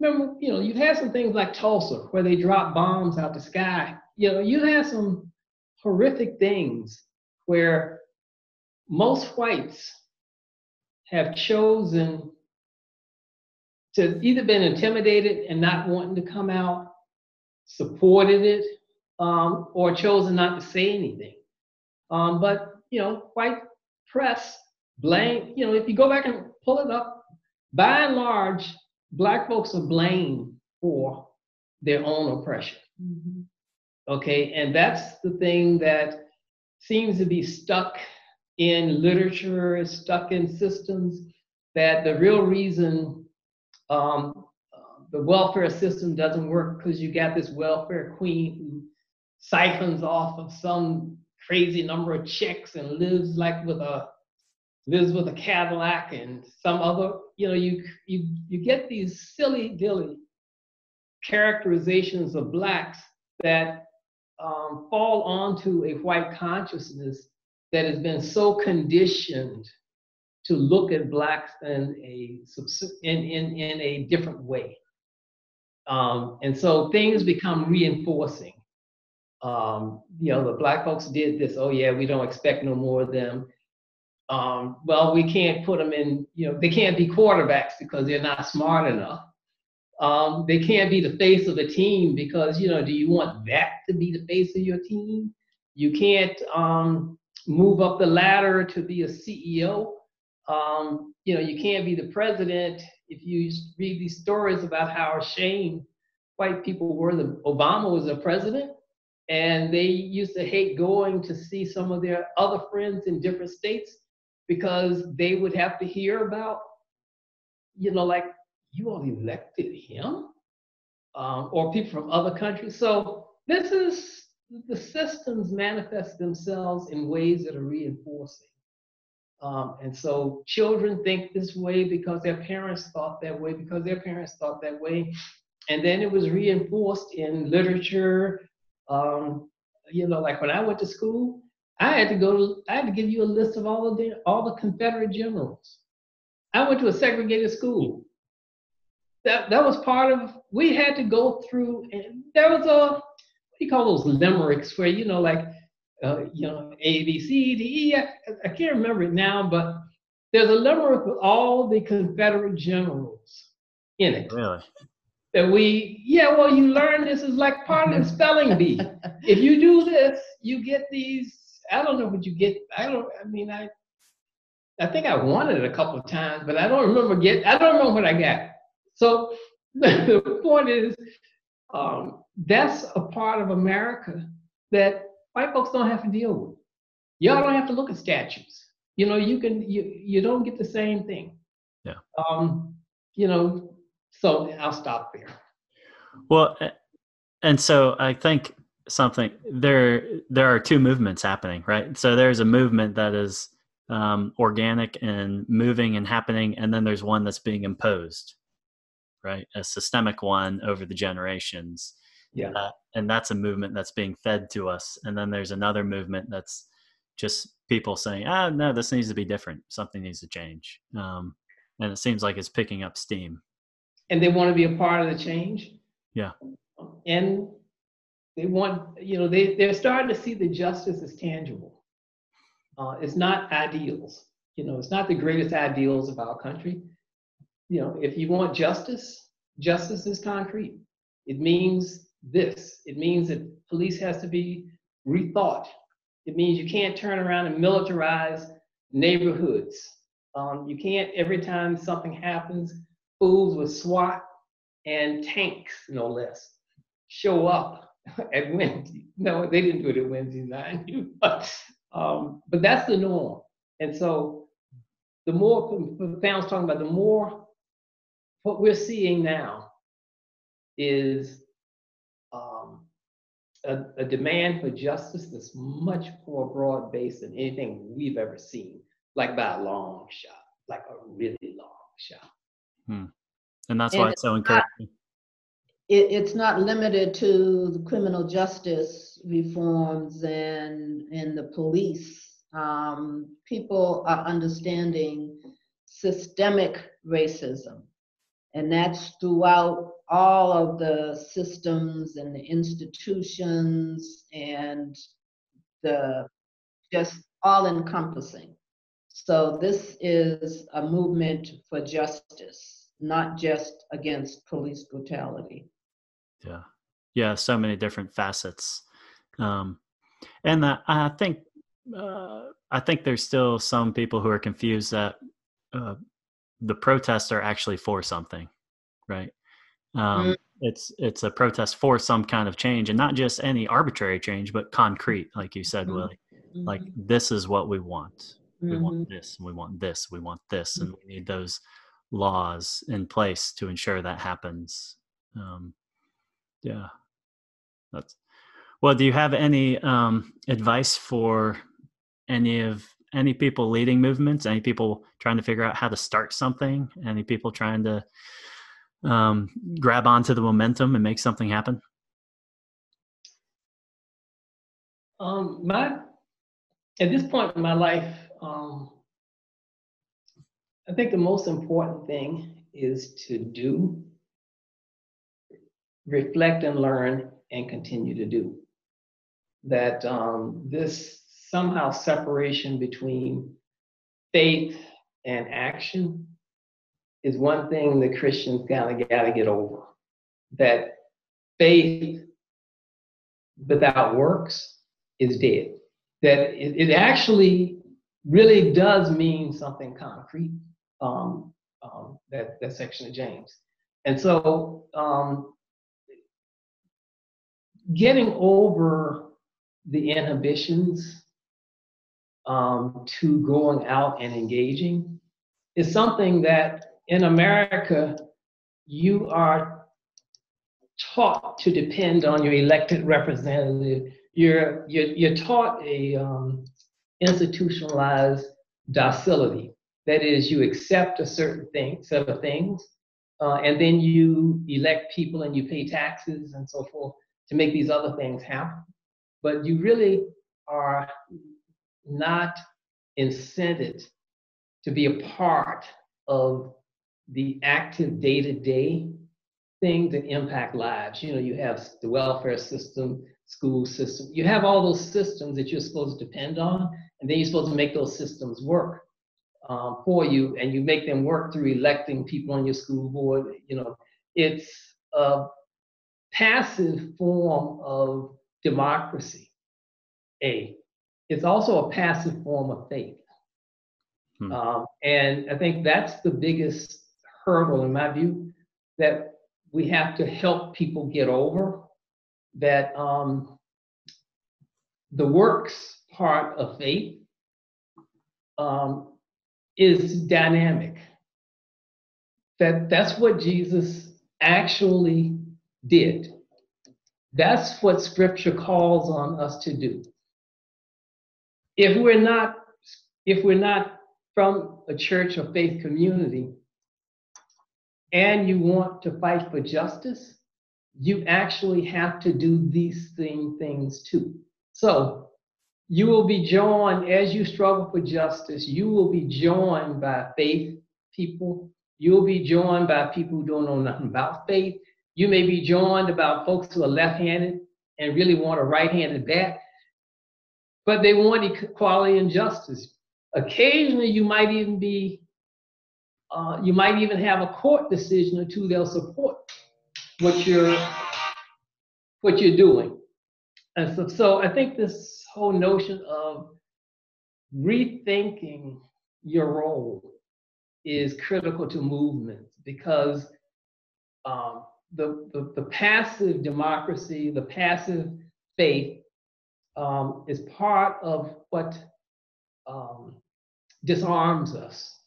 remember, you know, you've had some things like Tulsa where they drop bombs out the sky you know, you have some horrific things where most whites have chosen to either been intimidated and not wanting to come out, supported it, um, or chosen not to say anything. Um, but you know, white press blame. You know, if you go back and pull it up, by and large, black folks are blamed for their own oppression. Mm-hmm. Okay, and that's the thing that seems to be stuck in literature, stuck in systems, that the real reason um, the welfare system doesn't work because you got this welfare queen who siphons off of some crazy number of checks and lives like with a lives with a Cadillac and some other, you know, you you you get these silly dilly characterizations of blacks that um, fall onto a white consciousness that has been so conditioned to look at blacks in a in in, in a different way. Um, and so things become reinforcing. Um, you know, the black folks did this. Oh yeah, we don't expect no more of them. Um, well, we can't put them in. You know, they can't be quarterbacks because they're not smart enough. Um, they can't be the face of the team because you know, do you want that to be the face of your team? You can't um, move up the ladder to be a CEO. Um, you know, you can't be the president if you read these stories about how ashamed white people were that Obama was a president, and they used to hate going to see some of their other friends in different states because they would have to hear about, you know, like you all elected him, um, or people from other countries. So this is the systems manifest themselves in ways that are reinforcing. Um, and so children think this way because their parents thought that way, because their parents thought that way. And then it was reinforced in literature. Um, you know, like when I went to school, I had to go, I had to give you a list of all of the all the Confederate generals. I went to a segregated school. That that was part of we had to go through and there was a what do you call those limericks where you know like uh, you know, A, B, C, D, E. I, I can't remember it now, but there's a limerick with all the Confederate generals in it. Really? That we, yeah, well, you learn this is like part of spelling bee. if you do this, you get these. I don't know what you get. I don't. I mean, I. I think I won it a couple of times, but I don't remember get. I don't remember what I got. So the point is, um, that's a part of America that white folks don't have to deal with. Y'all don't have to look at statues. You know, you can you you don't get the same thing. Yeah. Um, you know, so I'll stop there. Well, and so I think something there there are two movements happening, right? So there's a movement that is um, organic and moving and happening, and then there's one that's being imposed, right? A systemic one over the generations. Yeah. Uh, and that's a movement that's being fed to us. And then there's another movement that's just people saying ah no this needs to be different. Something needs to change. Um, and it seems like it's picking up steam. And they want to be a part of the change? Yeah and they want you know they, they're starting to see the justice as tangible uh, it's not ideals you know it's not the greatest ideals of our country you know if you want justice justice is concrete it means this. It means that police has to be rethought. It means you can't turn around and militarize neighborhoods. Um, you can't, every time something happens, fools with SWAT and tanks, no less, show up at Wednesday. No, they didn't do it at Wednesday night, but, um, but that's the norm. And so the more, Found's talking about, the more what we're seeing now is a, a demand for justice that's much more broad based than anything we've ever seen, like by a long shot, like a really long shot. Hmm. And that's and why it's so encouraging. It, it's not limited to the criminal justice reforms and and the police. Um, people are understanding systemic racism, and that's throughout all of the systems and the institutions and the just all encompassing. So this is a movement for justice, not just against police brutality. Yeah, yeah, so many different facets, um, and uh, I think uh, I think there's still some people who are confused that uh, the protests are actually for something, right? Um, mm. It's it's a protest for some kind of change, and not just any arbitrary change, but concrete, like you said, mm-hmm. Willie. Mm-hmm. Like this is what we want. We mm-hmm. want this, and we want this, we want this, and we need those laws in place to ensure that happens. Um, yeah, that's Well, do you have any um, advice for any of any people leading movements? Any people trying to figure out how to start something? Any people trying to um, grab onto the momentum and make something happen? Um, my at this point in my life, um, I think the most important thing is to do, reflect, and learn, and continue to do. That um, this somehow separation between faith and action is one thing the Christians gotta got to get over. That faith without works is dead. That it, it actually really does mean something concrete. Um, um, that that section of James, and so um, getting over the inhibitions um, to going out and engaging is something that in America, you are taught to depend on your elected representative. You're, you're, you're taught a um, institutionalized docility. That is, you accept a certain thing, set of things, uh, and then you elect people and you pay taxes and so forth to make these other things happen. But you really are not incented to be a part of the active day-to-day things that impact lives. You know, you have the welfare system, school system. You have all those systems that you're supposed to depend on, and then you're supposed to make those systems work um, for you, and you make them work through electing people on your school board. You know, it's a passive form of democracy. A. It's also a passive form of faith. Hmm. Um, and I think that's the biggest hurdle, in my view, that we have to help people get over. That um, the works part of faith um, is dynamic. That that's what Jesus actually did. That's what Scripture calls on us to do. If we're not, if we're not from a church or faith community, and you want to fight for justice, you actually have to do these same things too. So you will be joined as you struggle for justice, you will be joined by faith people. You'll be joined by people who don't know nothing about faith. You may be joined about folks who are left-handed and really want a right-handed bat, but they want equality and justice. Occasionally, you might even be uh, you might even have a court decision or two they'll support what you're what you're doing. And so, so I think this whole notion of rethinking your role is critical to movements because um, the, the, the, passive democracy, the passive faith um, is part of what um, disarms us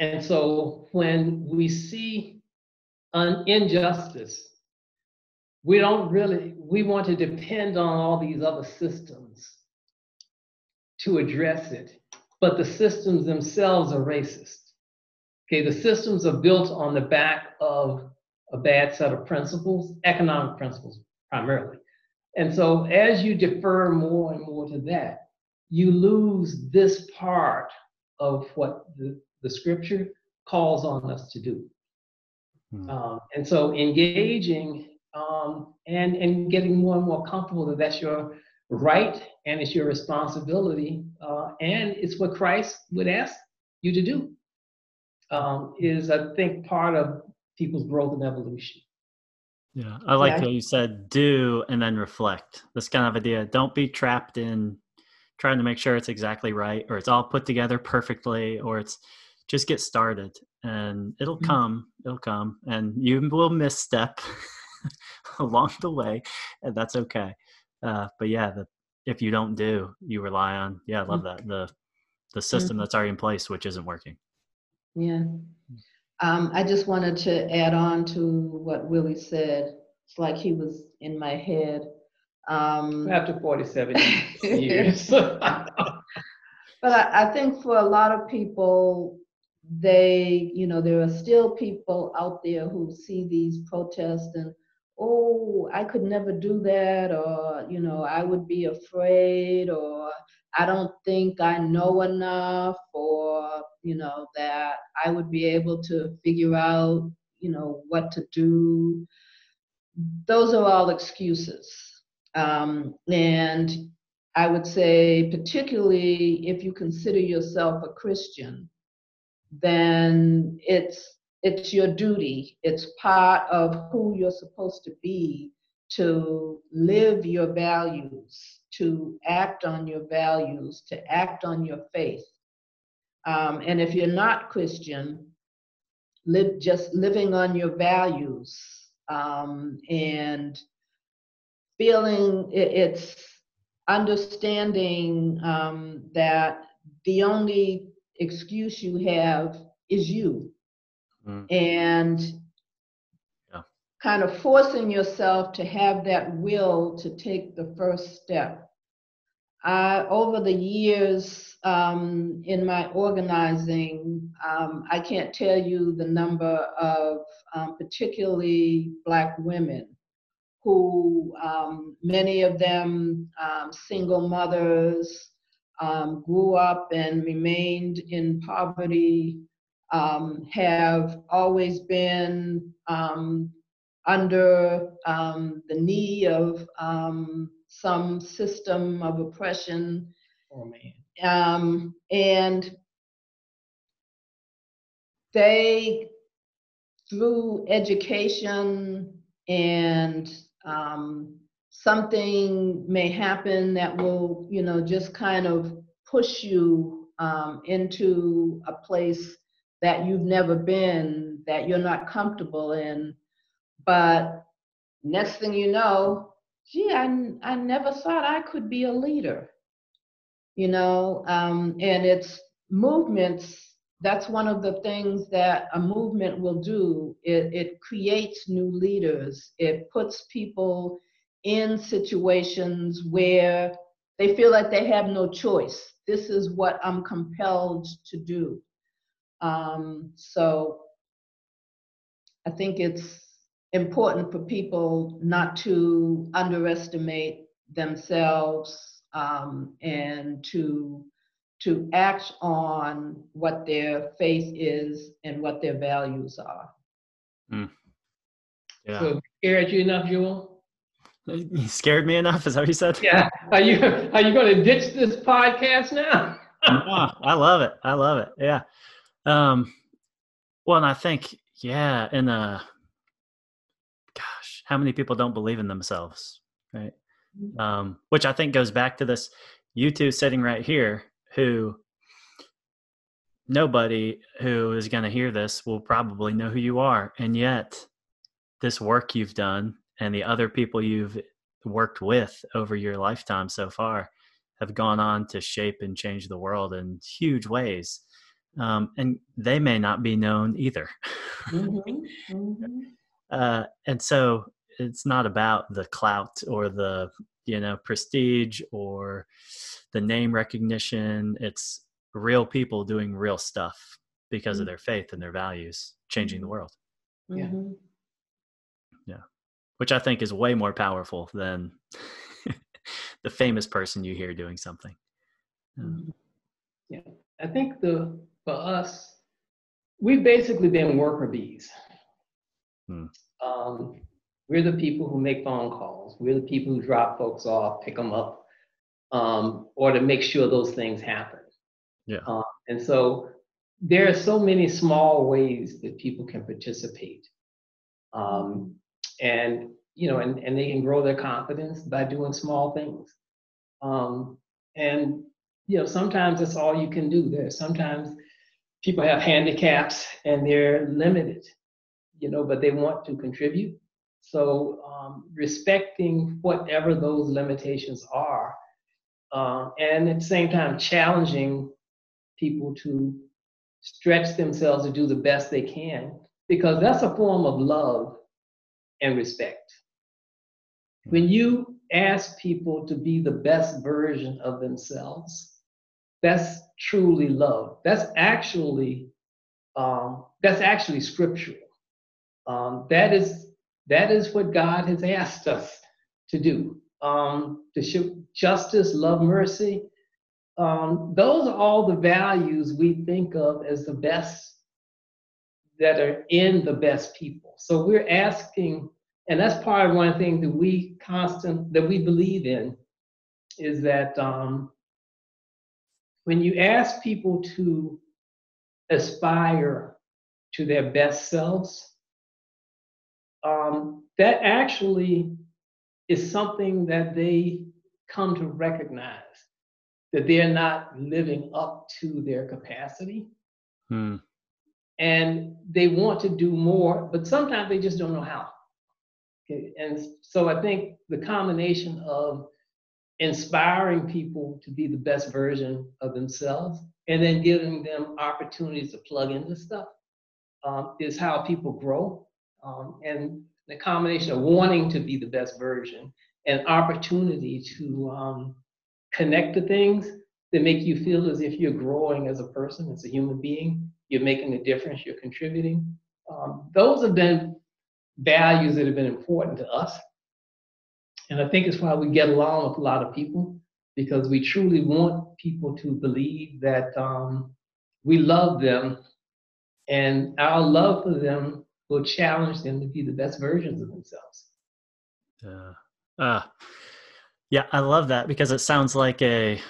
and so when we see an injustice, we don't really, we want to depend on all these other systems to address it. But the systems themselves are racist. Okay, the systems are built on the back of a bad set of principles, economic principles primarily. And so as you defer more and more to that, you lose this part of what the, the scripture calls on us to do. Hmm. Um, and so engaging um, and, and getting more and more comfortable that that's your right and it's your responsibility uh, and it's what Christ would ask you to do um, is, I think, part of people's growth and evolution. Yeah, I like yeah. how you said do and then reflect. This kind of idea. Don't be trapped in trying to make sure it's exactly right or it's all put together perfectly or it's just get started and it'll mm-hmm. come it'll come and you will misstep along the way and that's okay uh, but yeah the, if you don't do you rely on yeah i love mm-hmm. that the the system mm-hmm. that's already in place which isn't working yeah um, i just wanted to add on to what willie said it's like he was in my head Um, After 47 years. but I, I think for a lot of people, they, you know, there are still people out there who see these protests and, oh, I could never do that, or, you know, I would be afraid, or I don't think I know enough, or, you know, that I would be able to figure out, you know, what to do. Those are all excuses. Um, and I would say, particularly if you consider yourself a Christian, then it's it's your duty. It's part of who you're supposed to be to live your values, to act on your values, to act on your faith. Um, and if you're not Christian, live just living on your values um, and feeling it, it's understanding um, that the only excuse you have is you mm. and yeah. kind of forcing yourself to have that will to take the first step uh, over the years um, in my organizing, um, I can't tell you the number of um, particularly Black women who, um, many of them um, single mothers, um, grew up and remained in poverty, have always been under the knee of some system of oppression. Oh man. Um, and they, through education and um, something may happen that will, you know, just kind of push you um, into a place that you've never been, that you're not comfortable in. But next thing you know, gee, I, I never thought I could be a leader. You know, um, and it's movements. That's one of the things that a movement will do. It, it creates new leaders. It puts people in situations where they feel like they have no choice. This is what I'm compelled to do. Um, so I think it's important for people not to underestimate themselves um, and to to act on what their faith is and what their values are. Mm. Yeah. So scared you enough, Jewel? He scared me enough. Is that what you said? Yeah. Are you are you going to ditch this podcast now? oh, I love it. I love it. Yeah. Um. Well, and I think yeah, in a how many people don't believe in themselves right mm-hmm. um, which i think goes back to this you two sitting right here who nobody who is going to hear this will probably know who you are and yet this work you've done and the other people you've worked with over your lifetime so far have gone on to shape and change the world in huge ways um, and they may not be known either mm-hmm. Mm-hmm. Uh, and so it's not about the clout or the you know prestige or the name recognition. It's real people doing real stuff because mm-hmm. of their faith and their values changing the mm-hmm. world. Yeah. Mm-hmm. yeah. Which i think is way more powerful than the famous person you hear doing something. Um, yeah. I think the for us we've basically been worker bees. Hmm. um, we're the people who make phone calls. We're the people who drop folks off, pick them up, um, or to make sure those things happen. Yeah. Uh, and so there are so many small ways that people can participate. Um, and you know, and, and they can grow their confidence by doing small things. Um, and you know, sometimes that's all you can do. There sometimes people have handicaps and they're limited, you know, but they want to contribute. So um, respecting whatever those limitations are, uh, and at the same time challenging people to stretch themselves to do the best they can, because that's a form of love and respect. When you ask people to be the best version of themselves, that's truly love. That's actually um, that's actually scriptural. Um, that is that is what God has asked us to do. Um, to show justice, love, mercy. Um, those are all the values we think of as the best that are in the best people. So we're asking, and that's part of one thing that we constant that we believe in is that um, when you ask people to aspire to their best selves, um, that actually is something that they come to recognize that they're not living up to their capacity. Hmm. And they want to do more, but sometimes they just don't know how. Okay. And so I think the combination of inspiring people to be the best version of themselves and then giving them opportunities to plug into stuff um, is how people grow. Um, and the combination of wanting to be the best version and opportunity to um, connect to things that make you feel as if you're growing as a person, as a human being, you're making a difference, you're contributing. Um, those have been values that have been important to us. And I think it's why we get along with a lot of people because we truly want people to believe that um, we love them and our love for them will challenge them to be the best versions of themselves. Uh, uh, yeah, I love that because it sounds like a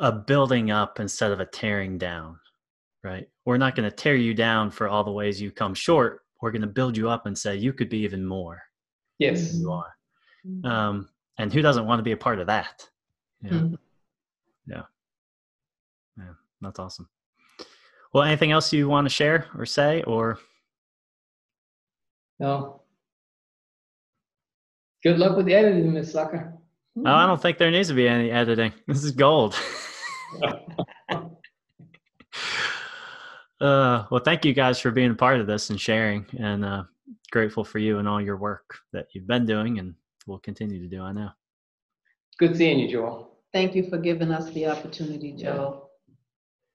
a building up instead of a tearing down, right? We're not going to tear you down for all the ways you come short. We're going to build you up and say you could be even more. Yes, you are. Mm-hmm. Um, and who doesn't want to be a part of that? Yeah. Mm-hmm. Yeah. Yeah. That's awesome. Well, anything else you want to share or say or? No. Good luck with the editing, Miss Sucker. Oh, I don't think there needs to be any editing. This is gold. uh, well, thank you guys for being a part of this and sharing, and uh, grateful for you and all your work that you've been doing and will continue to do. I know. Good seeing you, Joel. Thank you for giving us the opportunity, Joel.